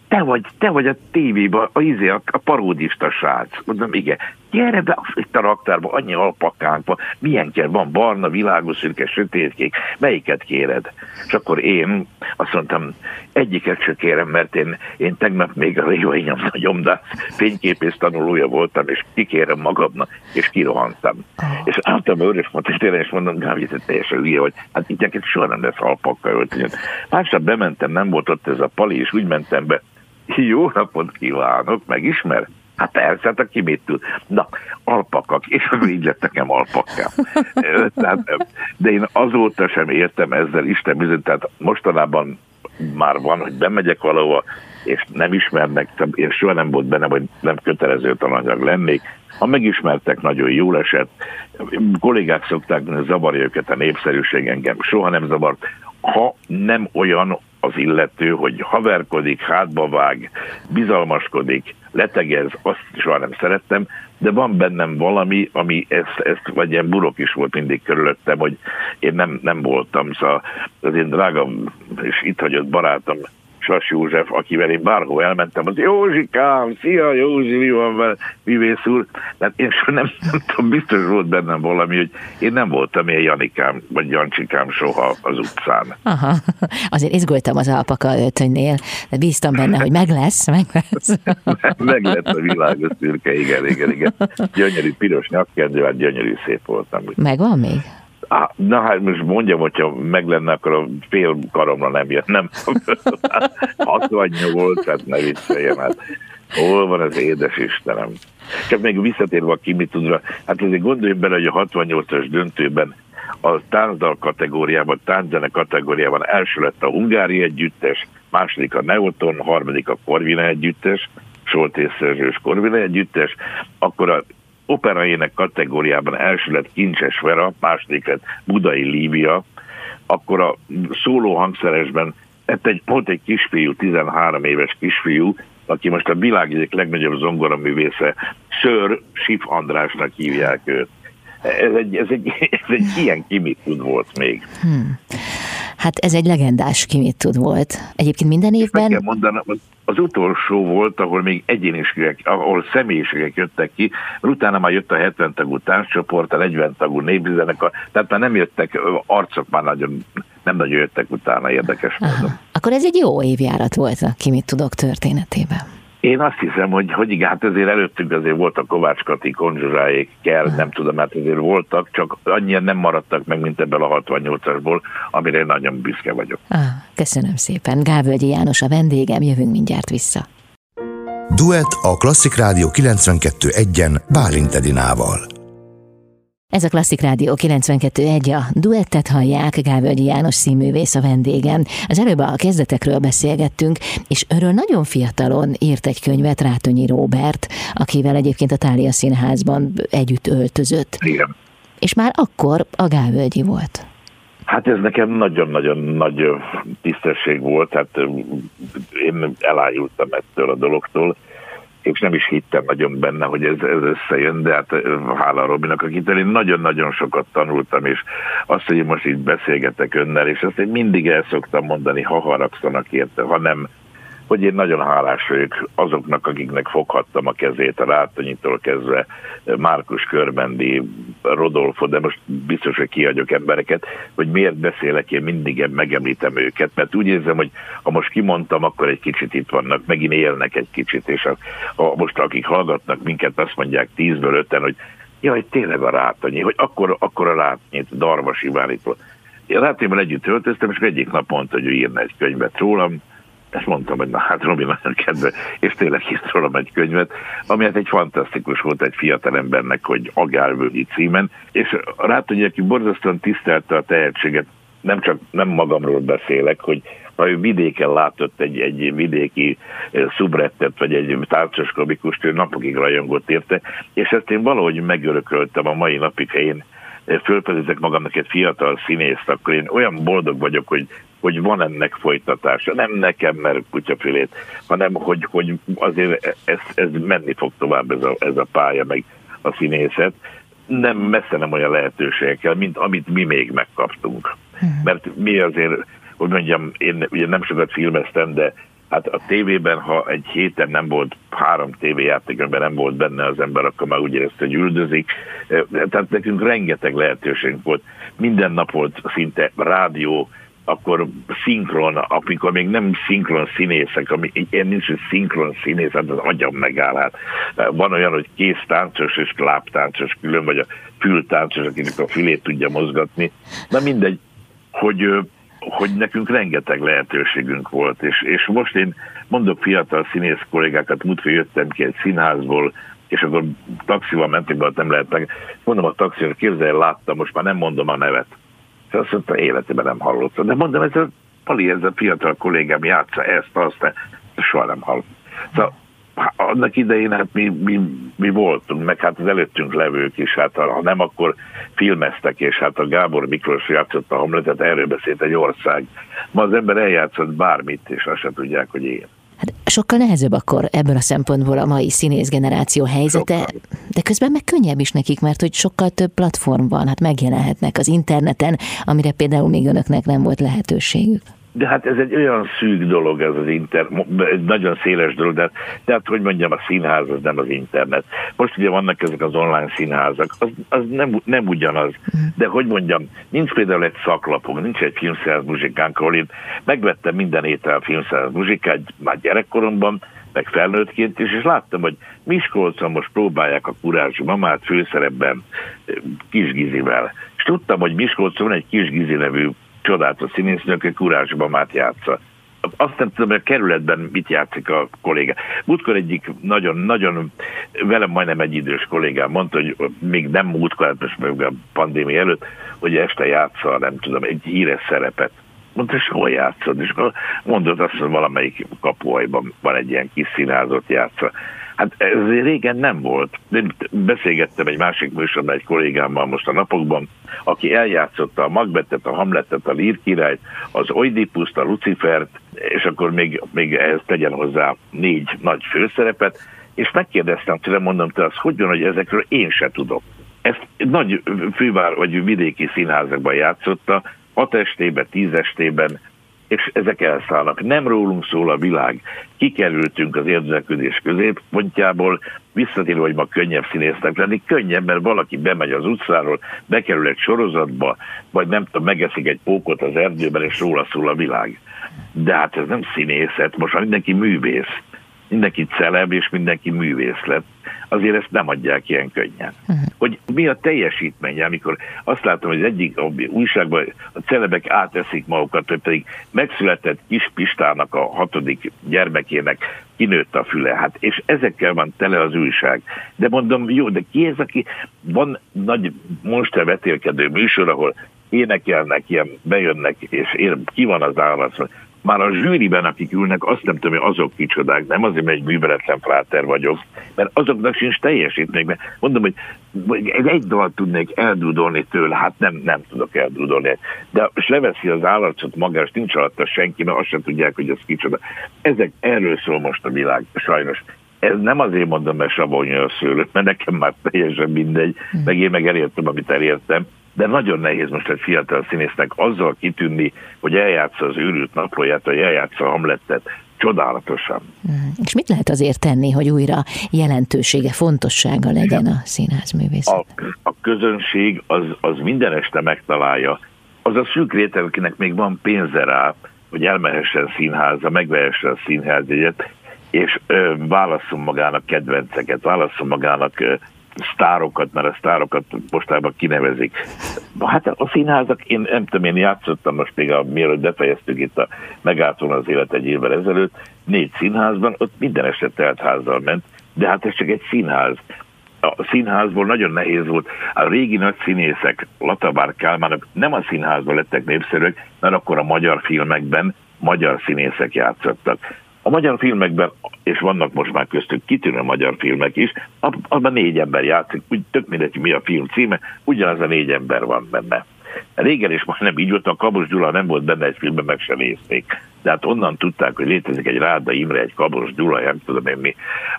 te vagy, te vagy a tévében, a, izé, a, a paródista srác. Mondom, igen. Gyere be itt a raktárba, annyi alpakánk van, milyen kell, van barna, világos, szürke, sötétkék, melyiket kéred? És akkor én azt mondtam, egyiket se kérem, mert én, én tegnap még a Révai nyomdász fényképész tanulója voltam, és kikérem magamnak, és kirohantam. Oh. És álltam őrös és tényleg, és mondom, Gávi, te teljesen hülye vagy, hát itt soha nem lesz alpakkal öltönyöd. Másnap bementem, nem volt ott ez a pali, és úgy mentem be, jó napot kívánok, megismer? Hát persze, hát aki mit tud. Na, alpakak, és akkor így lett nekem alpakká. de én azóta sem értem ezzel Isten bizony, tehát mostanában már van, hogy bemegyek valahova, és nem ismernek, én soha nem volt benne, hogy nem kötelező tananyag lennék. Ha megismertek, nagyon jól esett. Kollégák szokták, hogy zavarja őket a népszerűség, engem soha nem zavart. Ha nem olyan az illető, hogy haverkodik, hátba vág, bizalmaskodik, letegez, azt soha nem szerettem, de van bennem valami, ami ezt, ezt vagy ilyen burok is volt mindig körülöttem, hogy én nem, nem voltam, szóval az én drága és itt hagyott barátom Sas József, akivel én bárhol elmentem, az Józsikám, szia Józsi, mi van vele, művész úr? Tehát én sem nem, nem tudom, biztos volt bennem valami, hogy én nem voltam ilyen Janikám, vagy Jancsikám soha az utcán. Aha, azért izgultam az alpaka öltönynél, de bíztam benne, hogy meg lesz, meg lesz. meg lett a világos szürke, igen, igen, igen. Gyönyörű piros nyakkendő, hát gyönyörű szép voltam. Megvan még? Na hát most mondjam, hogyha meg lenne, akkor a fél karomra nem jött, nem. 68 volt, tehát ne vicceljen, hát hol van az édes Istenem. Csak még visszatérve a Kimi tudra, hát azért gondoljunk bele, hogy a 68-as döntőben a táncdal kategóriában, tánczene kategóriában első lett a Hungári együttes, második a Neoton, harmadik a Corvina együttes, Soltész Szerzős Corvina együttes, akkor a operaének kategóriában első lett Kincses Vera, második lett Budai Lívia, akkor a szóló hangszeresben hát egy, volt egy kisfiú, 13 éves kisfiú, aki most a világ egyik legnagyobb zongoraművésze, Sör Sif Andrásnak hívják őt. Ez egy, ez egy, ez egy ilyen kimit tud volt még. Hmm. Hát ez egy legendás kimit tud volt. Egyébként minden évben... Meg mondanom, az utolsó volt, ahol még egyéniségek, ahol személyiségek jöttek ki, utána már jött a 70 tagú társcsoport, a 40 tagú népzenek, tehát már nem jöttek, arcok már nagyon, nem nagyon jöttek utána, érdekes módon. Akkor ez egy jó évjárat volt a Kimit Tudok történetében. Én azt hiszem, hogy, hogy igen, hát azért előttünk azért voltak Kovács Kati, Konzsuzsáék, kell, nem tudom, hát azért voltak, csak annyian nem maradtak meg, mint ebből a 68-asból, amire én nagyon büszke vagyok. Ah, köszönöm szépen. Gávölgyi János a vendégem, jövünk mindjárt vissza. Duet a Klasszik Rádió 92.1-en Bálint Edinával. Ez a Klasszik Rádió 92.1, a duettet hallják, Gávölgyi János színművész a vendégem. Az előbb a kezdetekről beszélgettünk, és őről nagyon fiatalon írt egy könyvet Rátönyi Róbert, akivel egyébként a Tália Színházban együtt öltözött. Igen. És már akkor a Gávölgyi volt. Hát ez nekem nagyon-nagyon nagy tisztesség volt, hát én elájultam ettől a dologtól, és nem is hittem nagyon benne, hogy ez, ez összejön, de hát hála Robinak, akitől én nagyon-nagyon sokat tanultam, és azt, hogy én most így beszélgetek önnel, és azt én mindig el szoktam mondani, ha haragszanak érte, ha nem, hogy én nagyon hálás vagyok azoknak, akiknek foghattam a kezét a Rátonyitól kezdve Márkus Körbendi, Rodolfo, de most biztos, hogy kiadjuk embereket, hogy miért beszélek, én mindig megemlítem őket, mert úgy érzem, hogy ha most kimondtam, akkor egy kicsit itt vannak, megint élnek egy kicsit, és a, most akik hallgatnak minket, azt mondják tízből öten, hogy jaj, tényleg a Rátonyi, hogy akkor, akkor a Rátonyit, Darvas Ivánitól. Én Rátonyban együtt töltöztem, és egyik nap mondta, hogy ő írna egy könyvet rólam, ezt mondtam, hogy na hát Robi nagyon kedve, és tényleg írt rólam egy könyvet, ami hát egy fantasztikus volt egy fiatal embernek, hogy Agárvölgyi címen, és Rátonyi, aki borzasztóan tisztelte a tehetséget, nem csak nem magamról beszélek, hogy ha ő vidéken látott egy, egy vidéki szubrettet, vagy egy tárcas komikust, ő napokig rajongott érte, és ezt én valahogy megörököltem a mai napig, ha én fölfedezek magamnak egy fiatal színészt, akkor én olyan boldog vagyok, hogy, hogy van ennek folytatása. Nem nekem, mert kutyafilét, hanem hogy, hogy azért ez, ez menni fog tovább ez a, ez a pálya, meg a színészet. Nem messze nem olyan lehetőségekkel, mint amit mi még megkaptunk. Mhm. Mert mi azért hogy mondjam, én ugye nem sokat filmeztem, de hát a tévében, ha egy héten nem volt három tévéjáték, amiben nem volt benne az ember, akkor már úgy érezte, hogy üldözik. Tehát nekünk rengeteg lehetőségünk volt. Minden nap volt szinte rádió, akkor szinkron, amikor még nem szinkron színészek, ami én nincs, hogy szinkron színész, hát az agyam megáll. Hát. Van olyan, hogy kész táncos és láptáncos külön, vagy a fültáncos, akinek a fülét tudja mozgatni. Na mindegy, hogy hogy nekünk rengeteg lehetőségünk volt, és, és most én mondok fiatal színész kollégákat, múltkor jöttem ki egy színházból, és akkor taxival mentünk, mert nem lehet meg. Mondom a taxiról, képzelj, láttam, most már nem mondom a nevet. És azt mondta, életében nem hallottam. De mondom, ez a Pali, ez a fiatal kollégám játsza ezt, azt, soha nem hallottam. Szóval annak idején hát mi, mi, mi voltunk, meg hát az előttünk levők is, hát ha nem, akkor filmeztek, és hát a Gábor Miklós játszott a Hamletet, erről beszélt egy ország. Ma az ember eljátszott bármit, és azt sem tudják, hogy én. Hát sokkal nehezebb akkor ebből a szempontból a mai színész generáció helyzete, sokkal. de közben meg könnyebb is nekik, mert hogy sokkal több platform van, hát megjelenhetnek az interneten, amire például még önöknek nem volt lehetőségük. De hát ez egy olyan szűk dolog, ez az internet, nagyon széles dolog, de tehát, hogy mondjam, a színház az nem az internet. Most ugye vannak ezek az online színházak, az, az nem, nem ugyanaz. De hogy mondjam, nincs például egy szaklapunk, nincs egy filmszínház muzsikánk, ahol én megvettem minden étel filmszínház muzsikát már gyerekkoromban, meg felnőttként is, és láttam, hogy Miskolcon most próbálják a kurázs mamát főszerepben eh, Kis Gizivel. És tudtam, hogy Miskolcon egy Kis Gizi nevű csodálatos színésznő, aki kurázsbamát játsza. Azt nem tudom, hogy a kerületben mit játszik a kolléga. Múltkor egyik nagyon, nagyon velem majdnem egy idős kollégám mondta, hogy még nem múltkor, hát most meg a pandémia előtt, hogy este játsza, nem tudom, egy híres szerepet. Mondta, és hol játszod? És mondott azt, hogy valamelyik kapuajban van egy ilyen kis színházat játsza. Hát ez régen nem volt. Én beszélgettem egy másik műsorban egy kollégámmal most a napokban, aki eljátszotta a Macbethet, a Hamletet, a Lír királyt, az Oidipuszt, a Lucifert, és akkor még, még ehhez tegyen hozzá négy nagy főszerepet, és megkérdeztem tőle, mondom, te az hogy hogy ezekről én se tudok. Ezt nagy fővár vagy vidéki színházakban játszotta, hat estében, tíz és ezek elszállnak. Nem rólunk szól a világ. Kikerültünk az érdeklődés középpontjából, visszatérve, hogy ma könnyebb színésznek lenni. Könnyebb, mert valaki bemegy az utcáról, bekerül egy sorozatba, vagy nem tudom, megeszik egy pókot az erdőben, és róla szól a világ. De hát ez nem színészet, most mindenki művész mindenki celeb és mindenki művész lett, azért ezt nem adják ilyen könnyen. Uh-huh. Hogy mi a teljesítménye, amikor azt látom, hogy az egyik újságban a celebek áteszik magukat, hogy pedig megszületett kis Pistának a hatodik gyermekének kinőtt a füle, hát és ezekkel van tele az újság. De mondom, jó, de ki ez, aki van nagy monster vetélkedő műsor, ahol énekelnek, ilyen bejönnek, és ér, ki van az állat, már a zsűriben, akik ülnek, azt nem tudom, hogy azok kicsodák, nem azért, mert egy műveletlen fráter vagyok, mert azoknak sincs teljesítmény. Mert mondom, hogy egy dal tudnék eldudolni tőle, hát nem, nem tudok eldudolni. De és leveszi az állatot magára, és nincs alatta senki, mert azt sem tudják, hogy ez kicsoda. Ezek, erről szól most a világ, sajnos. Ez nem azért mondom, mert savonja a szőlőt, mert nekem már teljesen mindegy, meg én meg elértem, amit elértem, de nagyon nehéz most egy fiatal színésznek azzal kitűnni, hogy eljátsza az őrült naplóját, vagy eljátsza a Hamlettet csodálatosan. Mm. És mit lehet azért tenni, hogy újra jelentősége, fontossága legyen a színházművészet? A, a közönség az, az minden este megtalálja. Az a szűk réteg, akinek még van pénze rá, hogy elmehessen színházba, megvehessen a színházjegyet, és ö, válasszon magának kedvenceket, válasszon magának ö, sztárokat, mert a sztárokat mostában kinevezik. Hát a színházak, én nem tudom, én játszottam most még, a, mielőtt befejeztük itt a megálltón az élet egy évvel ezelőtt, négy színházban, ott minden eset telt házzal ment, de hát ez csak egy színház. A színházból nagyon nehéz volt. A régi nagy színészek, Latabár Kálmának nem a színházban lettek népszerűek, mert akkor a magyar filmekben magyar színészek játszottak. A magyar filmekben, és vannak most már köztük kitűnő magyar filmek is, abban négy ember játszik, úgy tök mindegy, mi a film címe, ugyanaz a négy ember van benne. Régen is nem így volt, a Kabos Gyula nem volt benne egy filmben, meg se nézték. De hát onnan tudták, hogy létezik egy Ráda Imre, egy Kabos Gyula, nem tudom én mi.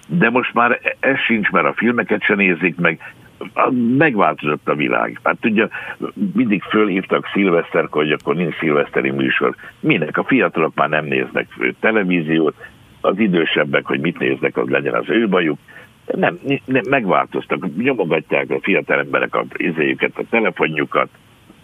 De most már ez sincs, mert a filmeket se nézik meg, megváltozott a világ. Hát ugye mindig fölhívtak szilveszterkor, hogy akkor nincs szilveszteri műsor. Minek? A fiatalok már nem néznek televíziót, az idősebbek, hogy mit néznek, az legyen az ő bajuk. Nem, nem megváltoztak, nyomogatják a fiatal emberek a izéjüket, a telefonjukat,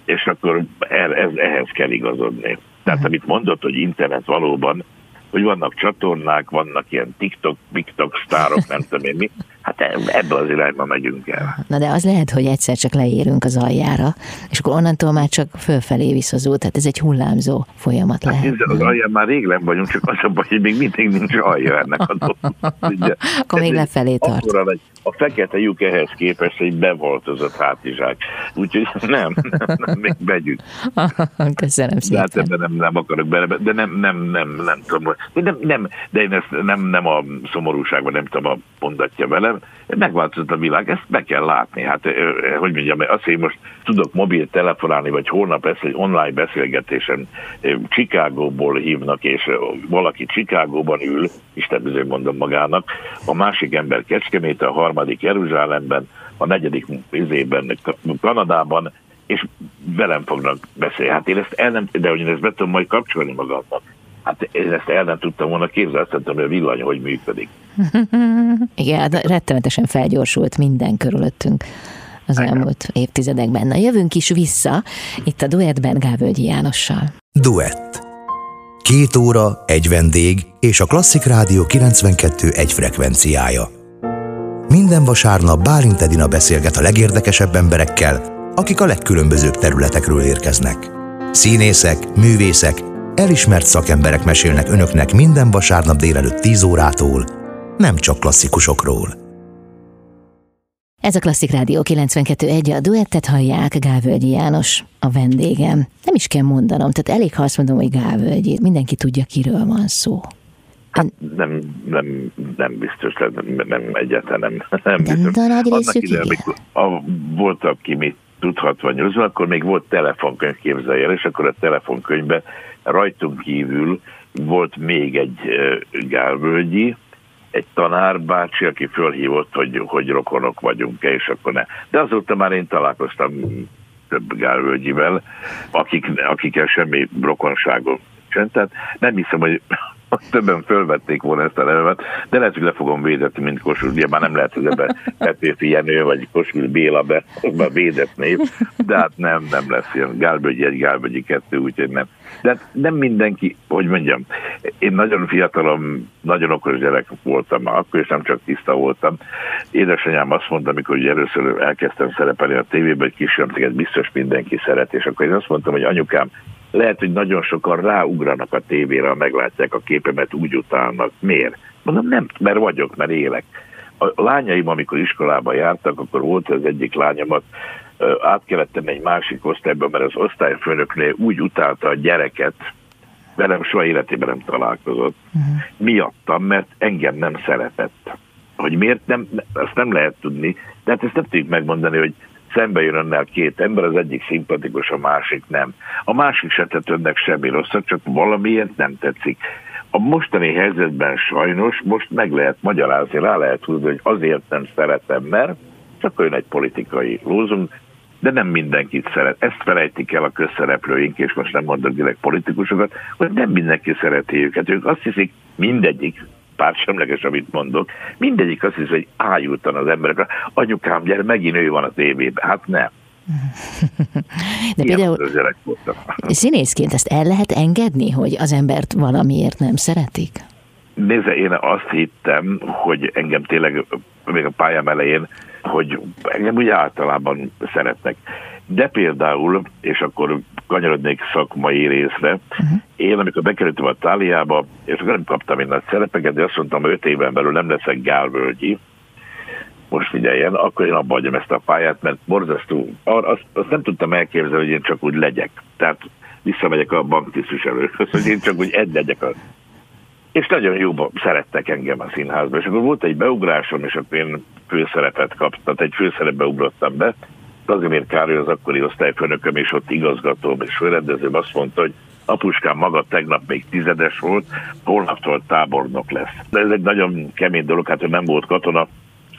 és akkor ez, ehhez kell igazodni. Tehát amit mondott, hogy internet valóban hogy vannak csatornák, vannak ilyen TikTok, TikTok sztárok, nem tudom én mi. Hát ebbe az irányba megyünk el. Na de az lehet, hogy egyszer csak leérünk az aljára, és akkor onnantól már csak fölfelé visz az út, tehát ez egy hullámzó folyamat hát lehet. Hát, az alján már rég nem vagyunk, csak az a baj, hogy még mindig nincs alja ennek a dolgnak. akkor még lefelé tart. Akkor a fekete lyuk ehhez képest egy bevoltozott hátizsák. Úgyhogy nem, nem, nem még megyünk. Köszönöm szépen. De hát ebben nem, nem akarok bele, de nem, nem, nem, nem tudom, de nem, nem, de én ezt nem, nem a szomorúságban nem tudom a mondatja velem, megváltozott a világ, ezt be kell látni. Hát, hogy mondjam, azt, hogy most tudok mobil telefonálni, vagy holnap ezt egy online beszélgetésen Csikágóból hívnak, és valaki Csikágóban ül, Isten bizony mondom magának, a másik ember Kecskemét, a harmadik Jeruzsálemben, a negyedik izében Kanadában, és velem fognak beszélni. Hát én ezt el nem, de hogy én ezt be tudom majd kapcsolni magamnak. Hát én ezt el nem tudtam volna képzelni, azt hogy a villany hogy működik. Igen, hát rettenetesen felgyorsult minden körülöttünk az Igen. elmúlt évtizedekben. Na jövünk is vissza, itt a duettben Gávölgyi Jánossal. Duett. Két óra, egy vendég és a Klasszik Rádió 92 egy frekvenciája. Minden vasárnap Bálint Edina beszélget a legérdekesebb emberekkel, akik a legkülönbözőbb területekről érkeznek. Színészek, művészek, Elismert szakemberek mesélnek önöknek minden vasárnap délelőtt 10 órától, nem csak klasszikusokról. Ez a Klasszik Rádió 92.1, a duettet hallják, Gávölgyi János a vendégem. Nem is kell mondanom, tehát elég, ha azt mondom, hogy Gávölgyi, mindenki tudja, kiről van szó. Hát nem, nem, nem biztos, nem, nem egyáltalán nem. nem de, biztos. de nagy részük ide, amikor a, volt, aki mit tudhat vagy akkor még volt telefonkönyv képzeljen, és akkor a telefonkönyvben rajtunk kívül volt még egy Gálvölgyi, egy tanárbácsi, aki fölhívott, hogy, hogy rokonok vagyunk-e, és akkor ne. De azóta már én találkoztam több Gálvölgyivel, akik, akikkel semmi rokonságom Tehát nem hiszem, hogy többen fölvették volna ezt a nevemet, de lehet, hogy le fogom védetni, mint Kossuth. Ugye már nem lehet, hogy ebben Petőfi Jenő vagy Kossuth Béla be, be védett név, de hát nem, nem lesz ilyen Gálbögyi egy, Gálbögyi kettő, úgyhogy nem. De nem mindenki, hogy mondjam, én nagyon fiatalom, nagyon okos gyerek voltam akkor, és nem csak tiszta voltam. Édesanyám azt mondta, amikor ugye először elkezdtem szerepelni a tévében, hogy kisömteket biztos mindenki szeret, és akkor én azt mondtam, hogy anyukám, lehet, hogy nagyon sokan ráugranak a tévére, ha meglátják a képemet, úgy utálnak. Miért? Mondom, nem, mert vagyok, mert élek. A lányaim, amikor iskolába jártak, akkor volt az egyik lányomat, át kellett tenni egy másik osztályba, mert az osztályfőnöknél úgy utálta a gyereket, velem soha életében nem találkozott. Uh-huh. Miattam, mert engem nem szeretett. Hogy miért nem, azt nem lehet tudni, de hát ezt nem tudjuk megmondani, hogy szembe jön önnel két ember, az egyik szimpatikus, a másik nem. A másik se tett önnek semmi rosszat, csak valamiért nem tetszik. A mostani helyzetben sajnos most meg lehet magyarázni, rá lehet húzni, hogy azért nem szeretem, mert csak olyan egy politikai lózunk, de nem mindenkit szeret. Ezt felejtik el a közszereplőink, és most nem mondok direkt politikusokat, hogy nem mindenki szereti őket. Ők azt hiszik, mindegyik, pársemleges, amit mondok, mindegyik azt hiszi, hogy ájultan az emberek. Anyukám, gyere, megint ő van a tévében. Hát nem. De például színészként ezt el lehet engedni, hogy az embert valamiért nem szeretik? Nézze, én azt hittem, hogy engem tényleg még a pályám elején, hogy engem úgy általában szeretnek. De például, és akkor kanyarodnék szakmai részre, uh-huh. én amikor bekerültem a Táliába, és akkor nem kaptam én nagy szerepeket, de azt mondtam, hogy öt éven belül nem leszek gálvölgyi, most figyeljen, akkor én abba hagyom ezt a pályát, mert borzasztó, azt, azt nem tudtam elképzelni, hogy én csak úgy legyek. Tehát visszamegyek a banktisztviselőhöz, hogy én csak úgy egy legyek. A... És nagyon jóban szerettek engem a színházba, és akkor volt egy beugrásom, és akkor én főszerepet kaptam, tehát egy főszerepbe ugrottam be, Kazimír Károly az akkori osztályfőnököm, és ott igazgatóm és főrendezőm azt mondta, hogy apuskám maga tegnap még tizedes volt, holnaptól tábornok lesz. De ez egy nagyon kemény dolog, hát ő nem volt katona,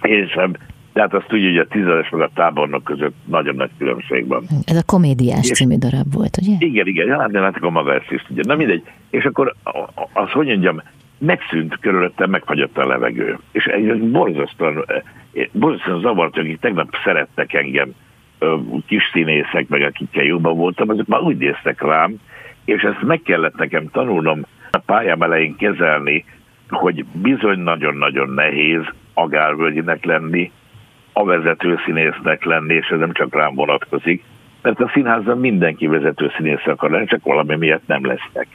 én sem, de hát azt tudja, hogy a tizedes meg a tábornok között nagyon nagy különbség van. Ez a komédiás és című darab volt, ugye? Igen, igen, ja, de hát a maga ezt is tudja. Na mindegy. És akkor az, hogy mondjam, megszűnt körülöttem, megfagyott a levegő. És egy borzasztóan, eh, borzasztóan zavart, akik tegnap szerettek engem, kis színészek, meg akikkel jobban voltam, azok már úgy néztek rám, és ezt meg kellett nekem tanulnom a pályám elején kezelni, hogy bizony nagyon-nagyon nehéz agárvölgyinek lenni, a vezető színésznek lenni, és ez nem csak rám vonatkozik, mert a színházban mindenki vezető színész akar lenni, csak valami miatt nem lesznek.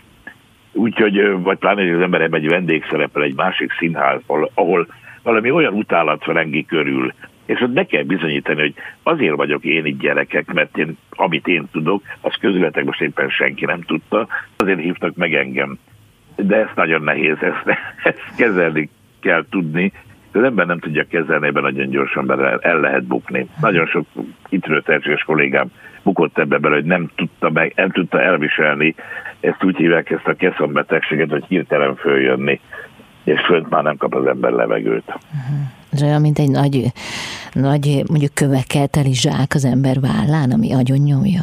Úgyhogy, vagy pláne, hogy az ember egy vendégszerepel egy másik színházból, ahol valami olyan utálat felengi körül, és ott be kell bizonyítani, hogy azért vagyok én itt gyerekek, mert én, amit én tudok, az közületek most éppen senki nem tudta, azért hívtak meg engem. De ez nagyon nehéz, ezt, ezt kezelni kell tudni, az ember nem tudja kezelni, ebben nagyon gyorsan bele el lehet bukni. Nagyon sok kitűnő tehetséges kollégám bukott ebbe bele, hogy nem tudta, meg, nem tudta elviselni, ezt úgy hívják ezt a keszonbetegséget, hogy hirtelen följönni, és fönt már nem kap az ember levegőt. Uh-huh. Ez olyan, mint egy nagy, nagy mondjuk kövekkel teli zsák az ember vállán, ami agyon nyomja.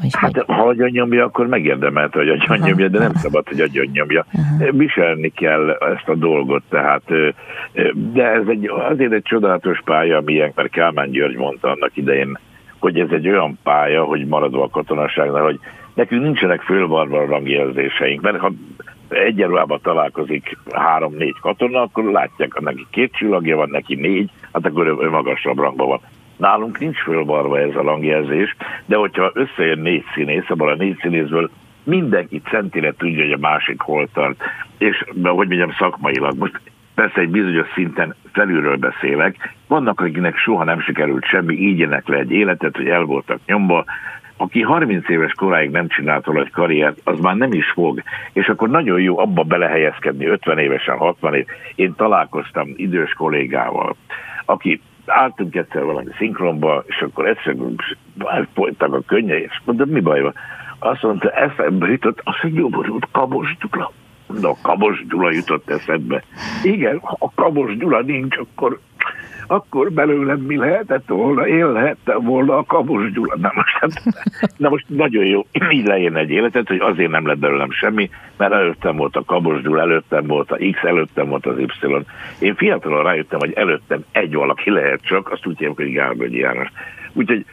Vagy hát hogy... ha agyon nyomja, akkor megérdemelt, hogy agyon nyomja, de nem szabad, hogy agyon nyomja. Aha. Viselni kell ezt a dolgot, tehát de ez egy, azért egy csodálatos pálya, amilyen, mert Kálmán György mondta annak idején, hogy ez egy olyan pálya, hogy maradva a katonaságnál, hogy nekünk nincsenek fölvarva rangjelzéseink, mert ha egyenruhában találkozik három-négy katona, akkor látják, hogy neki két csillagja van, neki négy, hát akkor ő magasabb rangban van. Nálunk nincs fölvarva ez a rangjelzés, de hogyha összejön négy színész, abban a négy színészből mindenki centire tudja, hogy a másik hol tart. És, hogy mondjam, szakmailag most persze egy bizonyos szinten felülről beszélek, vannak, akiknek soha nem sikerült semmi, így le egy életet, hogy el voltak nyomva, aki 30 éves koráig nem csinált egy karriert, az már nem is fog. És akkor nagyon jó abba belehelyezkedni 50 évesen, 60 év. Én találkoztam idős kollégával, aki álltunk egyszer valami szinkronba, és akkor egyszer folytak a könnye, és mondom, mi baj van? Azt mondta, eszembe jutott, azt mondja, jó, Kabos Gyula. Na, Kabos Gyula jutott eszembe. Igen, ha a Kabos Gyula nincs, akkor akkor belőlem mi lehetett volna, én lehettem volna a Kabos Gyula. Na most, hát, na most nagyon jó, így lejön egy életet, hogy azért nem lett belőlem semmi, mert előttem volt a Kabos Gyula, előttem volt a X, előttem volt az Y. Én fiatalon rájöttem, hogy előttem egy valaki lehet csak, azt úgy hívjuk, hogy Gárbölgyi János. Úgyhogy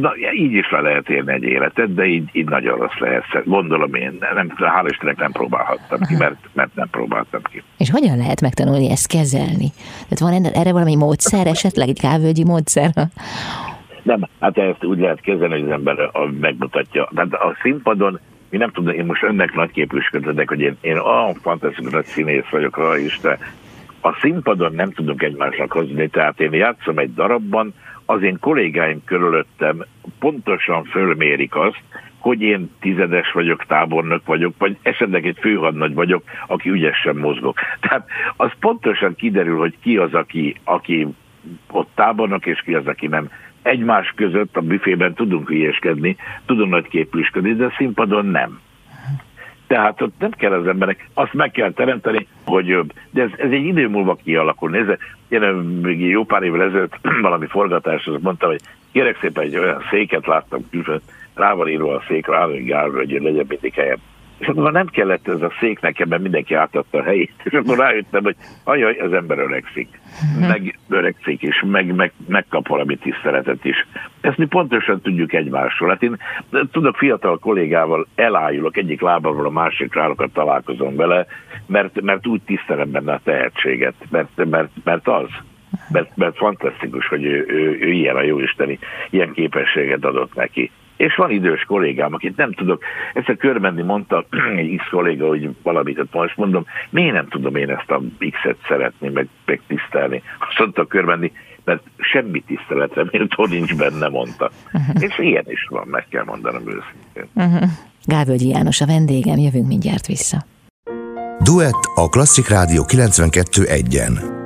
na, így is le lehet élni egy életet, de így, így nagyon rossz lehet. Gondolom én, nem, hál' Istennek nem próbálhattam ki, mert, mert nem próbáltam ki. És hogyan lehet megtanulni ezt kezelni? Tehát van erre valami módszer, esetleg egy kávölgyi módszer? Nem, hát ezt úgy lehet kezelni, hogy az ember megmutatja. Tehát a színpadon mi nem tudom, én most önnek nagy képviselődök, hogy én, én olyan fantasztikus nagy színész vagyok, rá is, de a színpadon nem tudunk egymásnak hozni, tehát én játszom egy darabban, az én kollégáim körülöttem pontosan fölmérik azt, hogy én tizedes vagyok, tábornok vagyok, vagy esetleg egy főhadnagy vagyok, aki ügyesen mozgok. Tehát az pontosan kiderül, hogy ki az, aki, aki ott tábornok, és ki az, aki nem. Egymás között a büfében tudunk hülyeskedni, tudunk képűsködni, de színpadon nem. Tehát ott nem kell az emberek, azt meg kell teremteni, hogy de ez, ez egy idő múlva kialakul. Nézze, én még jó pár évvel ezelőtt valami forgatáshoz mondtam, hogy kérek szépen egy olyan széket láttam külföld, rá van írva a szék, rá hogy gál, hogy legyen mindig helyem. És akkor nem kellett ez a szék nekem, mert mindenki átadta a helyét, és akkor rájöttem, hogy ajaj, az ember öregszik, meg öregszik is, meg, meg, megkap valami tiszteletet is. Ezt mi pontosan tudjuk egymásról. Hát én tudok fiatal kollégával elájulok, egyik lábamról a másik rálokat találkozom vele, mert, mert úgy tisztelem benne a tehetséget, mert, mert, mert az. Mert, mert fantasztikus, hogy ő, ő, ő ilyen a jóisteni, ilyen képességet adott neki. És van idős kollégám, akit nem tudok, ezt a körbenni mondta egy X kolléga, hogy valamit, most mondom, miért nem tudom én ezt a X-et szeretni, meg, meg tisztelni. Azt mondta a körbenni, mert semmi tiszteletre méltó nincs benne, mondta. Uh-huh. És ilyen is van, meg kell mondanom őszintén. Uh-huh. Gávölgyi János a vendégem, jövünk mindjárt vissza. Duett a Klasszik Rádió 92.1-en.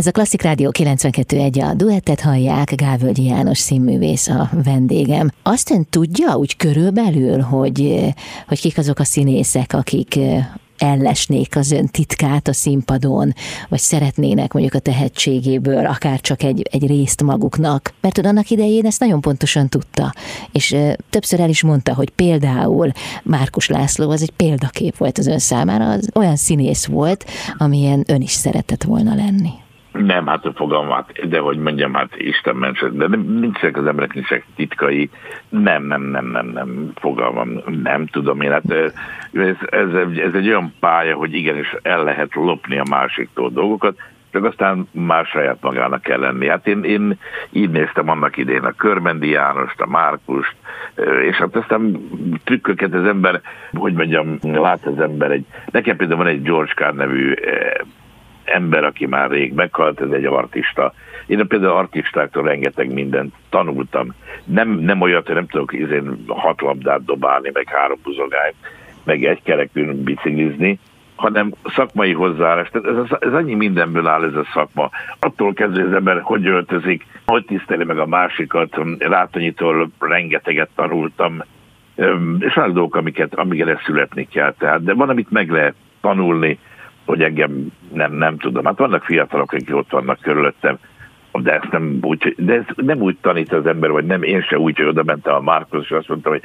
Ez a Klasszik Rádió 92.1 a duettet hallják, Gávölgyi János színművész a vendégem. Azt ön tudja úgy körülbelül, hogy, hogy kik azok a színészek, akik ellesnék az ön titkát a színpadon, vagy szeretnének mondjuk a tehetségéből akár csak egy, egy részt maguknak. Mert ön annak idején ezt nagyon pontosan tudta, és e, többször el is mondta, hogy például Márkus László az egy példakép volt az ön számára, az olyan színész volt, amilyen ön is szeretett volna lenni. Nem, hát a fogalmat, de hogy mondjam, hát Isten ments, de nincsenek az emberek, nincsenek titkai, nem, nem, nem, nem, nem, fogalmam, nem tudom én, hát ez, ez, ez egy olyan pálya, hogy igenis el lehet lopni a másiktól dolgokat, csak aztán más saját magának kell lenni. Hát én, én így néztem annak idén a Körmendi Jánost, a Márkust, és hát aztán trükköket az ember, hogy mondjam, lát az ember egy, nekem például van egy George Carr nevű ember, aki már rég meghalt, ez egy artista. Én például artistáktól rengeteg mindent tanultam. Nem, nem olyat, hogy nem tudok izén hat labdát dobálni, meg három buzogányt, meg egy kerekűn biciklizni, hanem szakmai hozzáállás. Ez, ez, ez annyi mindenből áll ez a szakma. Attól kezdve az ember hogy öltözik, hogy tiszteli meg a másikat, Rátonyitól rengeteget tanultam, és van dolgok, amiket, amiket születni kell. Tehát, de van, amit meg lehet tanulni, hogy engem nem, nem tudom. Hát vannak fiatalok, akik ott vannak körülöttem, de ezt nem úgy, de ez nem úgy tanít az ember, vagy nem, én se úgy, hogy oda mentem a Márkusz, és azt mondtam, hogy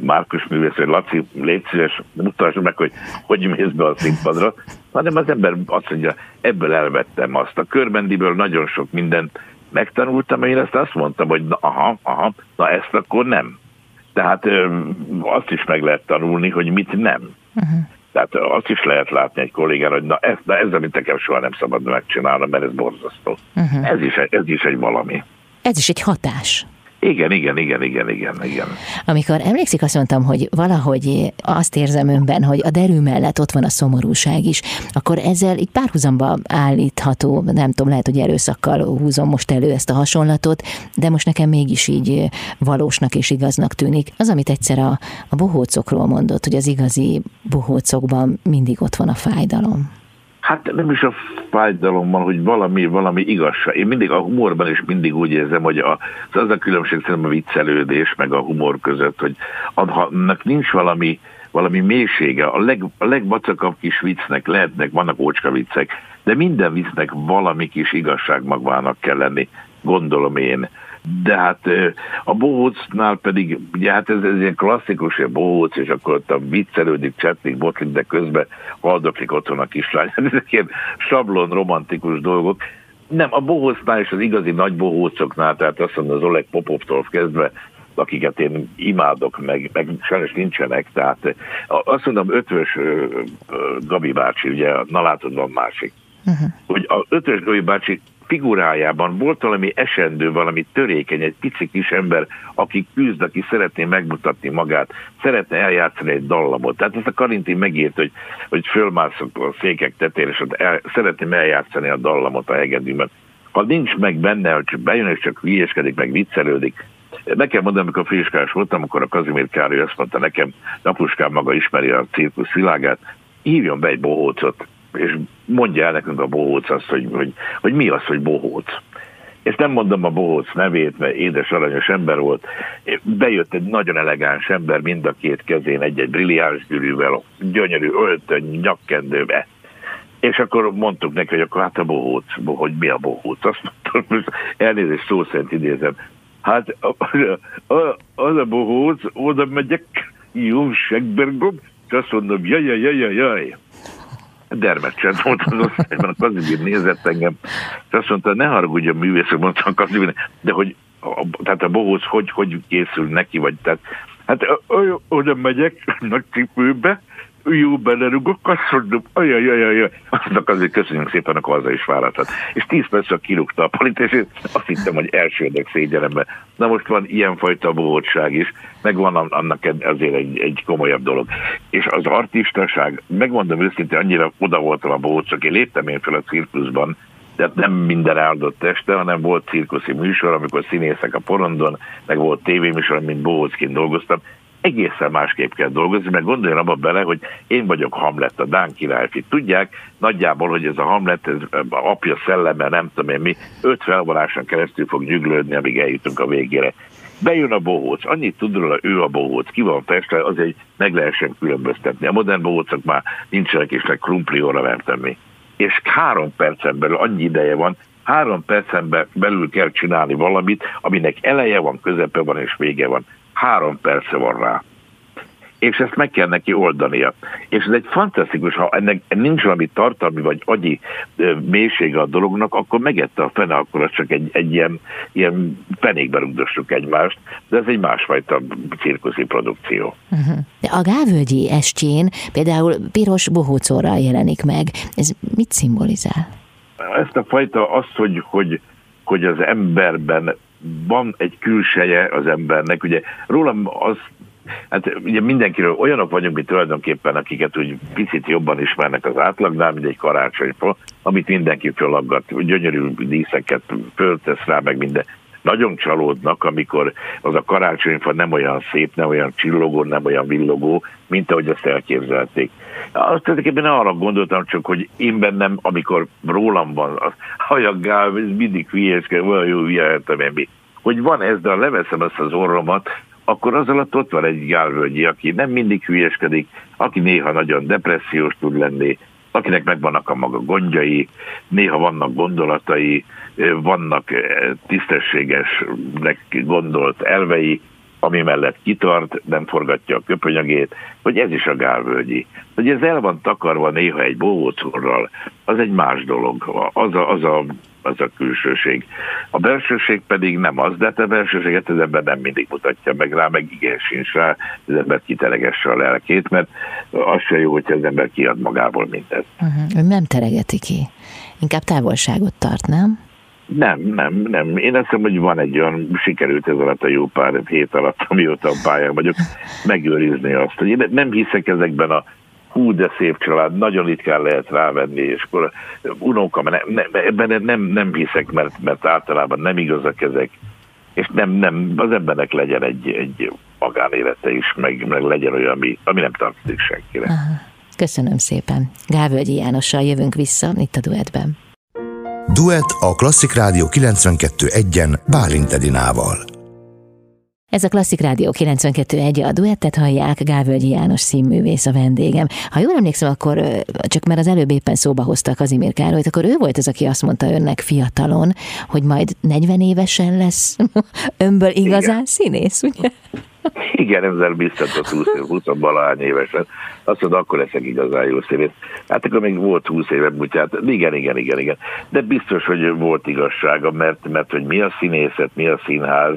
Márkus művész, hogy Laci, légy szíves, mutassd meg, hogy hogy mész be a színpadra, hanem az ember azt mondja, ebből elvettem azt. A körbendiből nagyon sok mindent megtanultam, én ezt azt mondtam, hogy na, aha, aha, na ezt akkor nem. Tehát ö, azt is meg lehet tanulni, hogy mit nem. Uh-huh. Tehát azt is lehet látni egy kollégán, hogy na ez, na ez amit nekem soha nem szabad megcsinálnom, mert ez borzasztó. Uh-huh. Ez, is, ez is egy valami. Ez is egy hatás. Igen, igen, igen, igen, igen, igen. Amikor emlékszik, azt mondtam, hogy valahogy azt érzem önben, hogy a derű mellett ott van a szomorúság is, akkor ezzel így párhuzamba állítható, nem tudom, lehet, hogy erőszakkal húzom most elő ezt a hasonlatot, de most nekem mégis így valósnak és igaznak tűnik. Az, amit egyszer a, a bohócokról mondott, hogy az igazi bohócokban mindig ott van a fájdalom. Hát nem is a fájdalommal, hogy valami, valami igazság. Én mindig a humorban is mindig úgy érzem, hogy a, az a különbség szerintem a viccelődés meg a humor között, hogy annak nincs valami, valami mélysége. A, leg, a legvacakabb kis viccnek lehetnek, vannak ócska viccek, de minden viccnek valami kis igazság magvának kell lenni, gondolom én de hát a bohócnál pedig, ugye hát ez, ez ilyen klasszikus, a bohóc, és akkor ott a viccelődik, csetlik, botlik, de közben haldoklik otthon a kislány. Ezek ilyen sablon, romantikus dolgok. Nem, a bohócnál és az igazi nagy bohócoknál, tehát azt mondom az Oleg Popovtól kezdve, akiket én imádok, meg, meg sajnos nincsenek, tehát azt mondom, ötvös Gabi bácsi, ugye, na látod, van másik. Uh-huh. Hogy a ötös Gabi bácsi figurájában volt valami esendő, valami törékeny, egy pici kis ember, aki küzd, aki szeretné megmutatni magát, szeretne eljátszani egy dallamot. Tehát ezt a Karinti megírt, hogy, hogy fölmászok a székek tetére, és el, szeretném eljátszani a dallamot a hegedűben. Ha nincs meg benne, hogy csak bejön, és csak hülyeskedik, meg viccelődik, Nekem mondom, amikor főiskás voltam, akkor a Kazimír Károly azt mondta nekem, Napuskám maga ismeri a cirkusz világát, hívjon be egy bohócot, és mondja el nekünk a bohóc azt, hogy, hogy, hogy mi az, hogy bohóc. És nem mondom a bohóc nevét, mert édes aranyos ember volt. Bejött egy nagyon elegáns ember, mind a két kezén egy-egy brilliáns gyűrűvel, gyönyörű öltöny, nyakkendőbe. És akkor mondtuk neki, hogy akkor hát a bohóc, hogy mi a bohóc. Azt mondtam, elnézést szó szerint idézem. Hát az a bohóc, oda megyek, jó segbergom, és azt mondom, jaj, jaj, jaj, jaj, jaj. Dermet csend volt az osztályban, a Kazimír nézett engem, és azt mondta, ne haragudjon művész, mondta a Kazimír, de hogy a, tehát a bohóc hogy, hogy készül neki, vagy tehát, hát oda megyek nagy cipőbe, jó belerugok, mondom, ajajajajaj, aznak azért köszönjük szépen, akkor haza is várathat. És tíz percre kirúgta a palit, és azt hittem, hogy elsődök szégyelembe. Na most van ilyenfajta bohótság is, meg van annak azért egy, egy komolyabb dolog. És az artistaság, megmondom őszintén, annyira oda voltam a bohócok, én léptem én fel a cirkuszban, tehát nem minden áldott este, hanem volt cirkuszi műsor, amikor színészek a porondon, meg volt tévéműsor, mint bohócként dolgoztam, egészen másképp kell dolgozni, mert gondoljon abba bele, hogy én vagyok Hamlet, a Dán királyfi. Tudják nagyjából, hogy ez a Hamlet, ez apja szelleme, nem tudom én mi, öt felvonáson keresztül fog nyüglődni, amíg eljutunk a végére. Bejön a bohóc, annyit tud róla, ő a bohóc, ki van festve, az egy meg lehessen különböztetni. A modern bohócok már nincsenek is, meg krumplióra vertem mi. És három percen belül annyi ideje van, három percen belül kell csinálni valamit, aminek eleje van, közepe van és vége van három perce van rá. És ezt meg kell neki oldania. És ez egy fantasztikus, ha ennek nincs valami tartalmi vagy agyi mélysége a dolognak, akkor megette a fene, akkor az csak egy, egy ilyen, ilyen fenékbe rugdossuk egymást, de ez egy másfajta cirkuszi produkció. Uh-huh. De a Gávölgyi estjén például piros bohócorral jelenik meg. Ez mit szimbolizál? Ezt a fajta azt, hogy, hogy, hogy az emberben van egy külseje az embernek. Ugye rólam az Hát ugye mindenkiről olyanok vagyunk, mi tulajdonképpen, akiket úgy picit jobban ismernek az átlagnál, mint egy karácsonyfa, amit mindenki fölaggat, gyönyörű díszeket föltesz rá, meg minden. Nagyon csalódnak, amikor az a karácsonyfa nem olyan szép, nem olyan csillogó, nem olyan villogó, mint ahogy azt elképzelték. Azt tulajdonképpen arra gondoltam csak, hogy én bennem, amikor rólam van, az hajaggál, ez mindig hülyeskedő, olyan jó hülye, mi. Hogy van ez, de ha leveszem ezt az orromat, akkor az alatt ott van egy gálvölgyi, aki nem mindig hülyeskedik, aki néha nagyon depressziós tud lenni, akinek megvannak a maga gondjai, néha vannak gondolatai, vannak tisztességesnek gondolt elvei, ami mellett kitart, nem forgatja a köpönyegét, hogy ez is a gálvölgyi. Hogy ez el van takarva néha egy bóvócorral, az egy más dolog, az a, az a az a külsőség. A belsőség pedig nem az, de hát a belsőséget az ember nem mindig mutatja meg rá, meg igen sincs rá, az ember kiteregesse a lelkét, mert az se jó, hogyha az ember kiad magából mindezt. Uh-huh. Nem teregeti ki, inkább távolságot tart, nem? Nem, nem, nem. Én azt hiszem, hogy van egy olyan, sikerült ez alatt a jó pár hét alatt, amióta a pályán vagyok, megőrizni azt, hogy én nem hiszek ezekben a hú, de szép család, nagyon ritkán lehet rávenni, és akkor unóka, ne, ebben nem, nem hiszek, mert, mert általában nem igazak ezek, és nem, nem, az embernek legyen egy, egy magánélete is, meg, meg legyen olyan, ami, ami nem tartozik senkire. Köszönöm szépen. Gávölgyi Jánossal jövünk vissza itt a duettben. Duett a Klasszik Rádió 92.1-en Bálint Edinával. Ez a Klasszik Rádió 92.1, a duettet hallják, Gávölgyi János színművész a vendégem. Ha jól emlékszem, akkor csak mert az előbb éppen szóba hozta Kazimír Károlyt, akkor ő volt az, aki azt mondta önnek fiatalon, hogy majd 40 évesen lesz önből igazán Igen. színész, ugye? Igen, ezzel biztatott 20, 20 valahány évesen. Azt mondta, akkor leszek igazán jó színész. Hát akkor még volt 20 éve butyát. Igen, igen, igen, igen. De biztos, hogy volt igazsága, mert, mert hogy mi a színészet, mi a színház,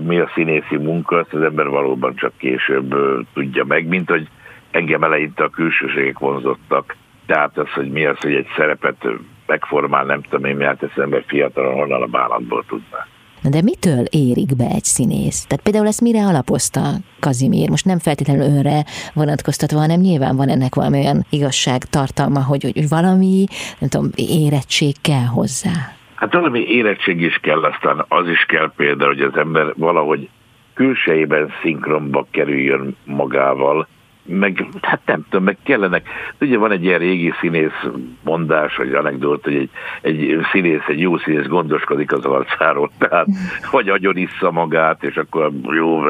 mi a színészi munka, azt az ember valóban csak később tudja meg, mint hogy engem eleinte a külsőségek vonzottak. Tehát az, hogy mi az, hogy egy szerepet megformál, nem tudom én, mert ezt ember fiatalon honnan a bánatból tudná. De mitől érik be egy színész? Tehát például ezt mire alapozta Kazimír? Most nem feltétlenül önre vonatkoztatva, hanem nyilván van ennek valami olyan igazság tartalma, hogy, hogy valami, nem tudom, érettség kell hozzá. Hát valami érettség is kell, aztán az is kell például, hogy az ember valahogy külsejében szinkronba kerüljön magával, meg, hát nem tudom, meg kellenek. Ugye van egy ilyen régi színész mondás, vagy anekdót, hogy egy, egy színész, egy jó színész gondoskodik az arcáról, tehát vagy agyon issza magát, és akkor jó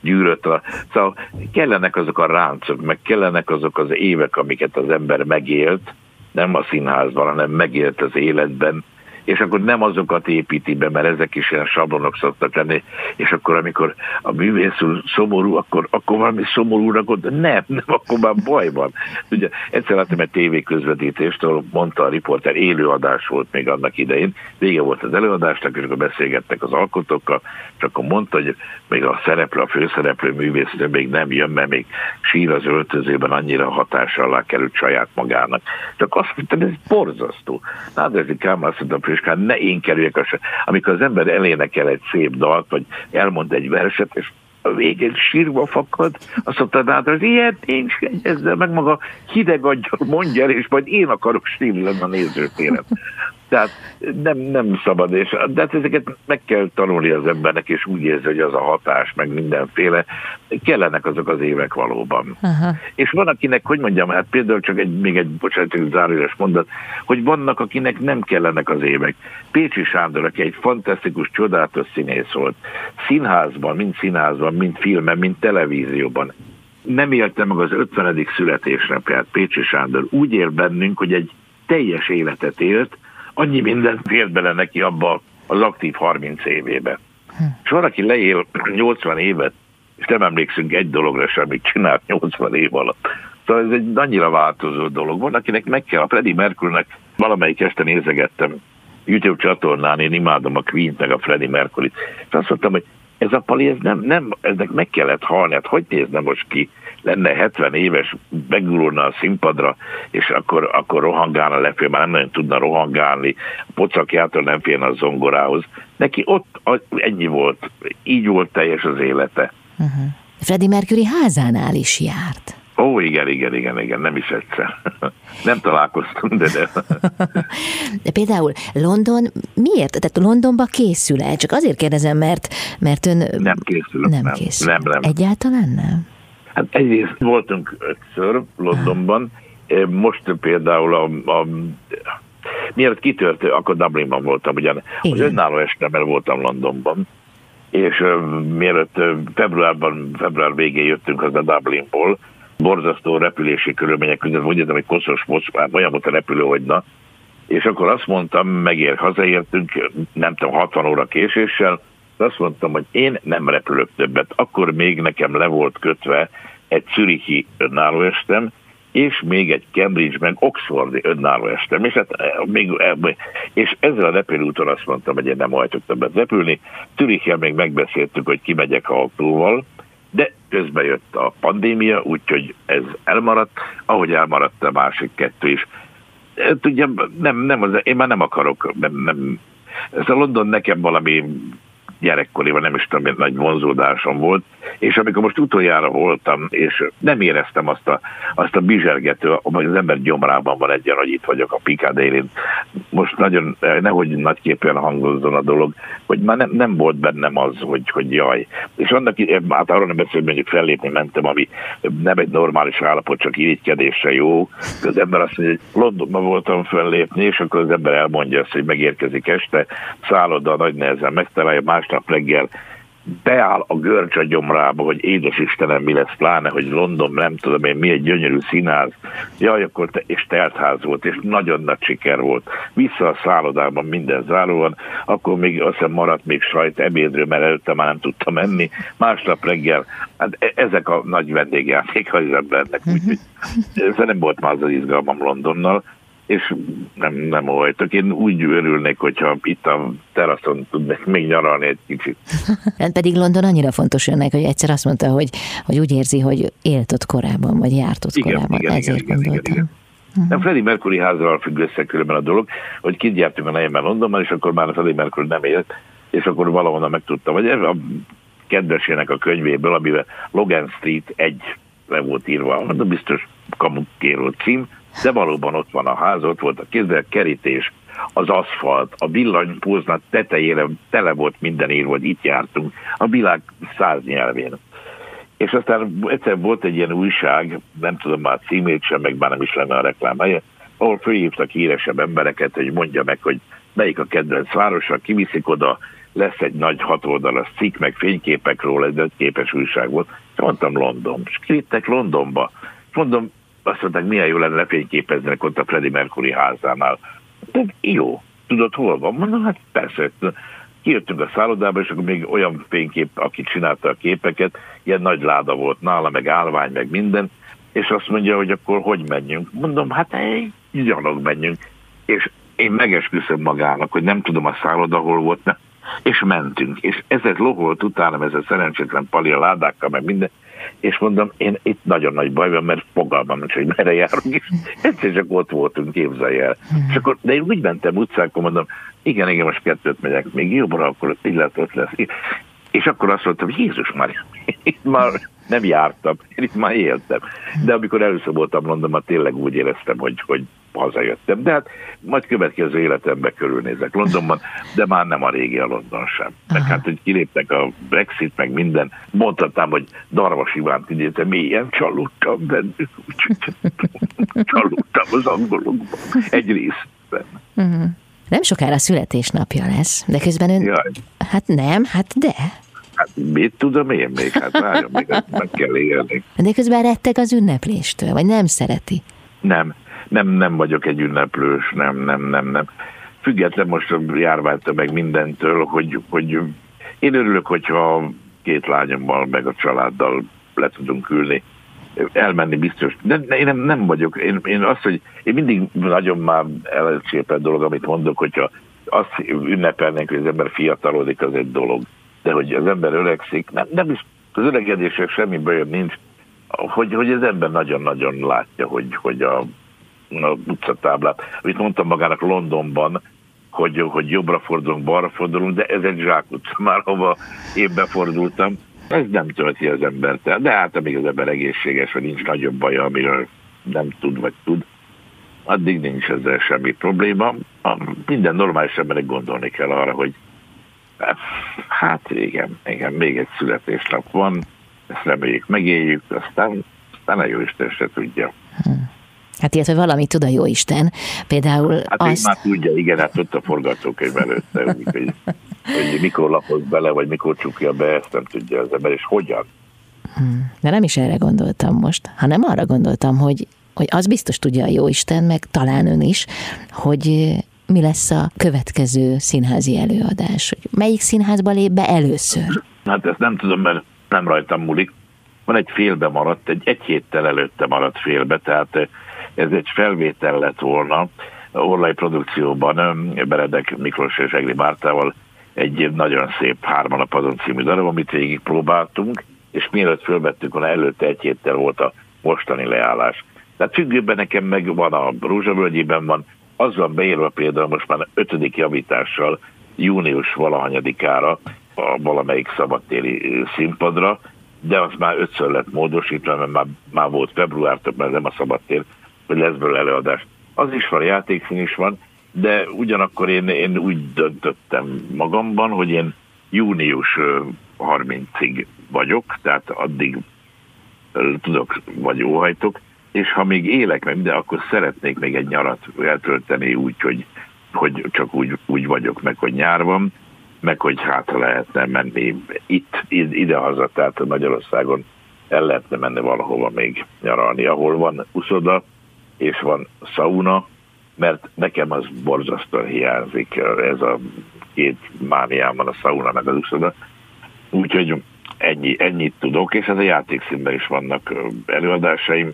gyűrött. A... Szóval kellenek azok a ráncok, meg kellenek azok az évek, amiket az ember megélt, nem a színházban, hanem megélt az életben, és akkor nem azokat építi be, mert ezek is ilyen sablonok szoktak lenni, és akkor amikor a művész szomorú, akkor, akkor valami szomorúra gondol, nem, nem, akkor már baj van. Ugye egyszer láttam egy tévéközvetítést, ahol mondta a riporter, élőadás volt még annak idején, vége volt az előadásnak, és akkor beszélgettek az alkotókkal, és akkor mondta, hogy még a szereplő, a főszereplő művésznő még nem jön, mert még sír az öltözőben annyira hatással alá került saját magának. Csak azt mondtam, ez borzasztó. Nádezsi Kálmán azt mondta, Friskán, ne én kerüljek a. Amikor az ember elénekel egy szép dalt, vagy elmond egy verset, és a végén sírva fakad, azt mondta, hát az ilyet nincs, ezzel meg maga hideg aggyal mondja el, és majd én akarok sírni a nézőtéren. Tehát nem, nem szabad, és, de hát ezeket meg kell tanulni az embernek, és úgy érzi, hogy az a hatás, meg mindenféle, kellenek azok az évek valóban. Aha. És van, akinek, hogy mondjam, hát például csak egy, még egy, bocsánat, egy zárójeles mondat, hogy vannak, akinek nem kellenek az évek. Pécsi Sándor, aki egy fantasztikus, csodálatos színész volt, színházban, mind színházban, mind filmen, mind televízióban, nem élte meg az 50. születésnapját Pécsi Sándor. Úgy él bennünk, hogy egy teljes életet élt, annyi mindent fért bele neki abba az aktív 30 évébe. Hm. És van, aki leél 80 évet, és nem emlékszünk egy dologra sem, amit csinált 80 év alatt. Szóval ez egy annyira változó dolog. Van, akinek meg kell, a Freddie Mercurynek valamelyik este nézegettem YouTube csatornán, én imádom a Queen-t, meg a Freddie Mercury-t, és azt mondtam, hogy ez a pali, ez nem, nem, eznek meg kellett halni, hát hogy nézne most ki? Lenne 70 éves, begululna a színpadra, és akkor, akkor rohangálna lefelé, már nem nagyon tudna rohangálni, a pocakjától nem félne a zongorához. Neki ott ennyi volt, így volt teljes az élete. Uh-huh. Freddie Mercury házánál is járt. Ó, igen, igen, igen, igen, nem is egyszer. nem találkoztunk, de de. de például London miért? Tehát Londonba készül el? Csak azért kérdezem, mert, mert ön... Nem készül. Nem, nem készül. Nem, nem. Egyáltalán nem? Hát egyrészt voltunk ötször Londonban, most például a, a mielőtt kitört, akkor Dublinban voltam, ugyan Igen. az önálló estemben voltam Londonban, és uh, mielőtt uh, februárban, február végén jöttünk az a Dublinból, borzasztó repülési körülmények között, úgy értem, hogy koszos olyan volt a repülő, hogy na. És akkor azt mondtam, megér, hazaértünk, nem tudom, 60 óra késéssel, azt mondtam, hogy én nem repülök többet. Akkor még nekem le volt kötve egy Zürichi önálló estem, és még egy Cambridge meg Oxfordi önálló. És, hát, eh, még, eh, és ezzel a repülőúton azt mondtam, hogy én nem hajtok többet repülni. Zürichel még megbeszéltük, hogy kimegyek autóval, de közben jött a pandémia, úgyhogy ez elmaradt, ahogy elmaradt a másik kettő is. Tudja, nem, nem az, én már nem akarok, nem, nem, ez a London nekem valami gyerekkoriban nem is tudom, nagy vonzódásom volt, és amikor most utoljára voltam, és nem éreztem azt a, azt a bizsergető, hogy az ember gyomrában van egyen, hogy itt vagyok a Piccadilly-n. Most nagyon, nehogy nagyképpen hangozzon a dolog, hogy már nem, nem volt bennem az, hogy, hogy jaj. És annak, hát arról nem beszélve, mondjuk fellépni mentem, ami nem egy normális állapot, csak irigykedésre jó. Az ember azt mondja, hogy Londonban voltam fellépni, és akkor az ember elmondja azt, hogy megérkezik este, szálloda nagy nehezen megtalálja, másnap reggel beáll a görcs a gyomrába, hogy édes Istenem, mi lesz, pláne, hogy London, nem tudom én, mi egy gyönyörű színház. Jaj, akkor te, és teltház volt, és nagyon nagy siker volt. Vissza a szállodában minden záróan, akkor még azt hiszem maradt még sajt ebédről, mert előtte már nem tudtam menni. Másnap reggel, hát e- ezek a nagy vendégjáték az embernek, úgyhogy ez nem volt már az, az izgalmam Londonnal, és nem, nem voltak. Én úgy örülnék, hogyha itt a teraszon tudnék még nyaralni egy kicsit. Pedig London annyira fontos önnek, hogy egyszer azt mondta, hogy, hogy úgy érzi, hogy élt ott korábban, vagy járt ott igen, korábban. Igen, Ezért igen, gondoltam. Igen, igen. Uh-huh. Nem Freddie Mercury házal függ össze különben a dolog, hogy kint jártunk a nejemben Londonban, és akkor már a Freddie Mercury nem élt, és akkor valahonnan megtudtam, vagy a kedvesének a könyvéből, amiben Logan Street egy le volt írva, de biztos kamukéró cím, de valóban ott van a ház, ott volt a kézzel kerítés, az aszfalt, a villanypóznak tetejére tele volt minden írva, hogy itt jártunk, a világ száz nyelvén. És aztán egyszer volt egy ilyen újság, nem tudom már címét sem, meg már nem is lenne a reklámája, ahol fölhívtak híresebb embereket, hogy mondja meg, hogy melyik a kedvenc városa, kiviszik oda, lesz egy nagy hatoldalas cikk, meg fényképek róla, egy ötképes újság volt. Mondtam London. És kittek Londonba. Mondom, azt mondták, milyen jó lenne lefényképezni ott a Freddie Mercury házánál. De jó. tudod, hol van? Mondom, hát persze, kijöttünk a szállodába, és akkor még olyan fénykép, aki csinálta a képeket, ilyen nagy láda volt nála, meg állvány, meg minden, és azt mondja, hogy akkor hogy menjünk? Mondom, hát egy gyalog menjünk. És én megesküszöm magának, hogy nem tudom a szálloda hol volt, ne. és mentünk. És ezek loholt utána, ez a szerencsétlen pali a ládákkal, meg minden, és mondom, én itt nagyon nagy baj van, mert fogalmam nincs, hogy merre járunk, és egyszer csak ott voltunk, képzelj el. És akkor, de én úgy mentem utcákon, mondom, igen, igen, most kettőt megyek, még jobbra, akkor illet ott lesz. És akkor azt mondtam, Jézus már, itt már nem jártam, én itt már éltem. De amikor először voltam Londonban, tényleg úgy éreztem, hogy, hogy hazajöttem. De hát majd következő életembe körülnézek Londonban, de már nem a régi a London sem. Meg hát, hogy kiléptek a Brexit, meg minden, mondhatnám, hogy Darvas Ivánt idézem, mélyen csalódtam bennük, csalódtam az angolokban, egy részben. Uh-huh. Nem sokára születésnapja lesz, de közben ön... Jaj. Hát nem, hát de. Hát mit tudom én még? Hát várjon, még meg kell élni. De közben retteg az ünnepléstől, vagy nem szereti? Nem, nem, nem vagyok egy ünneplős, nem, nem, nem, nem. Független most a járványtól meg mindentől, hogy, hogy én örülök, hogyha két lányommal meg a családdal le tudunk ülni, elmenni biztos. De én nem, nem vagyok. Én, én azt, hogy én mindig nagyon már elcsépelt dolog, amit mondok, hogyha azt ünnepelnénk, hogy az ember fiatalodik, az egy dolog. De hogy az ember öregszik, nem, nem is az öregedések semmi bajom nincs, hogy, hogy az ember nagyon-nagyon látja, hogy, hogy a utcatáblát, amit mondtam magának Londonban, hogy, hogy jobbra fordulunk, balra fordulunk, de ez egy zsákutca már, hova én befordultam. Ez nem tölti az embert de hát amíg az ember egészséges, vagy nincs nagyobb baja, amiről nem tud, vagy tud, addig nincs ezzel semmi probléma. A, minden normális embernek gondolni kell arra, hogy hát igen, igen, még egy születésnap van, ezt reméljük megéljük, aztán, aztán a jó Isten se tudja. Hát illetve valamit tud a jó Isten. Például hát azt... már tudja, igen, hát ott a forgatókönyv előtte, hogy, hogy mikor lapoz bele, vagy mikor csukja be, ezt nem tudja az ember, és hogyan. Hmm. De nem is erre gondoltam most, hanem arra gondoltam, hogy, hogy az biztos tudja a jó Isten, meg talán ön is, hogy mi lesz a következő színházi előadás, hogy melyik színházba lép be először. Hát ezt nem tudom, mert nem rajtam múlik. Van egy félbe maradt, egy, egy héttel előtte maradt félbe, tehát ez egy felvétel lett volna Orlai produkcióban Beredek Miklós és Egri Mártával egy nagyon szép Hármanapadon című darab, amit végig próbáltunk, és mielőtt fölvettük volna, előtte egy héttel volt a mostani leállás. Tehát függőben nekem meg van a Rózsavölgyében van, az van beírva például most már ötödik javítással június valahanyadikára a valamelyik szabadtéri színpadra, de az már ötször lett módosítva, mert már, már volt februártól, mert nem a szabadtér, hogy lesz belőle előadás. Az is van, játékszín is van, de ugyanakkor én, én úgy döntöttem magamban, hogy én június 30-ig vagyok, tehát addig tudok, vagy óhajtok, és ha még élek meg de akkor szeretnék még egy nyarat eltölteni úgy, hogy, hogy csak úgy, úgy vagyok meg, hogy nyár van, meg hogy hátra lehetne menni itt, ide-haza, tehát Magyarországon el lehetne menni valahova még nyaralni, ahol van uszoda, és van sauna, mert nekem az borzasztóan hiányzik, ez a két mániám van a sauna meg az uszoda. Úgyhogy ennyi, ennyit tudok, és ez a játékszínben is vannak előadásaim,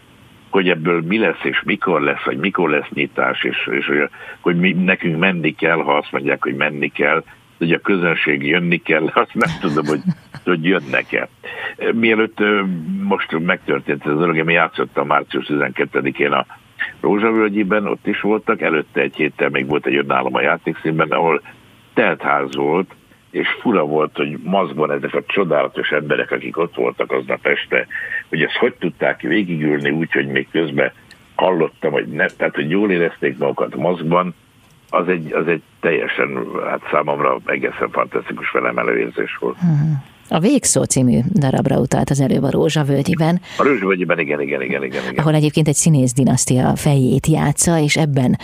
hogy ebből mi lesz, és mikor lesz, vagy mikor lesz nyitás, és, és hogy, hogy mi, nekünk menni kell, ha azt mondják, hogy menni kell, hogy a közönség jönni kell, azt nem tudom, hogy, hogy jönnek-e. Mielőtt most megtörtént ez a dolog, én játszottam március 12-én a Rózsavölgyiben, ott is voltak, előtte egy héttel még volt egy önállom a játékszínben, ahol teltház volt, és fura volt, hogy mazban ezek a csodálatos emberek, akik ott voltak aznap este, hogy ezt hogy tudták végigülni úgy, hogy még közben hallottam, hogy ne, tehát hogy jól érezték magukat mozgban, az egy, az egy teljesen, hát számomra egészen fantasztikus felemelő érzés volt. Hmm. A Végszó című darabra utalt az előbb a Rózsavölgyiben. A Rózsavölgyiben, igen, igen, igen, igen, igen. Ahol egyébként egy színész dinasztia fejét játsza, és ebben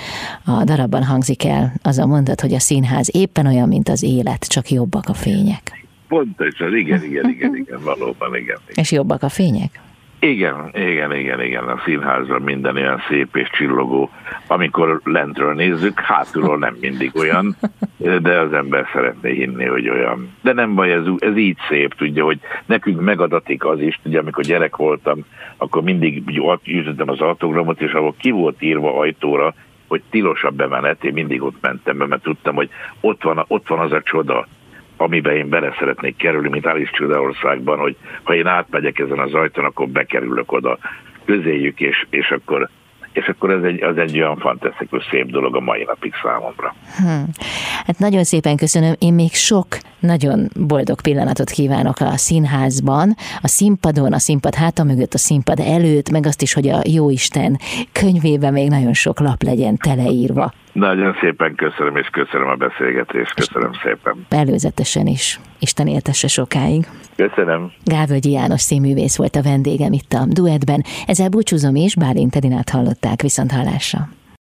a darabban hangzik el az a mondat, hogy a színház éppen olyan, mint az élet, csak jobbak a fények. Pontosan, igen, igen, igen, igen, valóban, igen. igen. És jobbak a fények? Igen, igen, igen, igen. A színházban minden olyan szép és csillogó. Amikor lentről nézzük, hátulról nem mindig olyan, de az ember szeretné hinni, hogy olyan. De nem baj, ez, ez így szép, tudja, hogy nekünk megadatik az is, ugye, amikor gyerek voltam, akkor mindig ütöttem az autogramot, és ahol ki volt írva ajtóra, hogy tilos a bemenet, én mindig ott mentem be, mert tudtam, hogy ott van, ott van az a csoda, amiben én bele szeretnék kerülni, mint Alice Csodaországban, hogy ha én átmegyek ezen az ajtón, akkor bekerülök oda közéjük, és, és akkor és akkor ez egy, az egy olyan fantasztikus szép dolog a mai napig számomra. Hmm. Hát nagyon szépen köszönöm, én még sok nagyon boldog pillanatot kívánok a színházban, a színpadon, a színpad háta mögött, a színpad előtt, meg azt is, hogy a Jóisten könyvében még nagyon sok lap legyen teleírva. Nagyon szépen köszönöm, és köszönöm a beszélgetést. Köszönöm szépen. Előzetesen is. Isten éltesse sokáig. Köszönöm. Gávölgyi János színművész volt a vendégem itt a duettben. Ezzel búcsúzom és Bálint Edinát hallották viszont hallásra.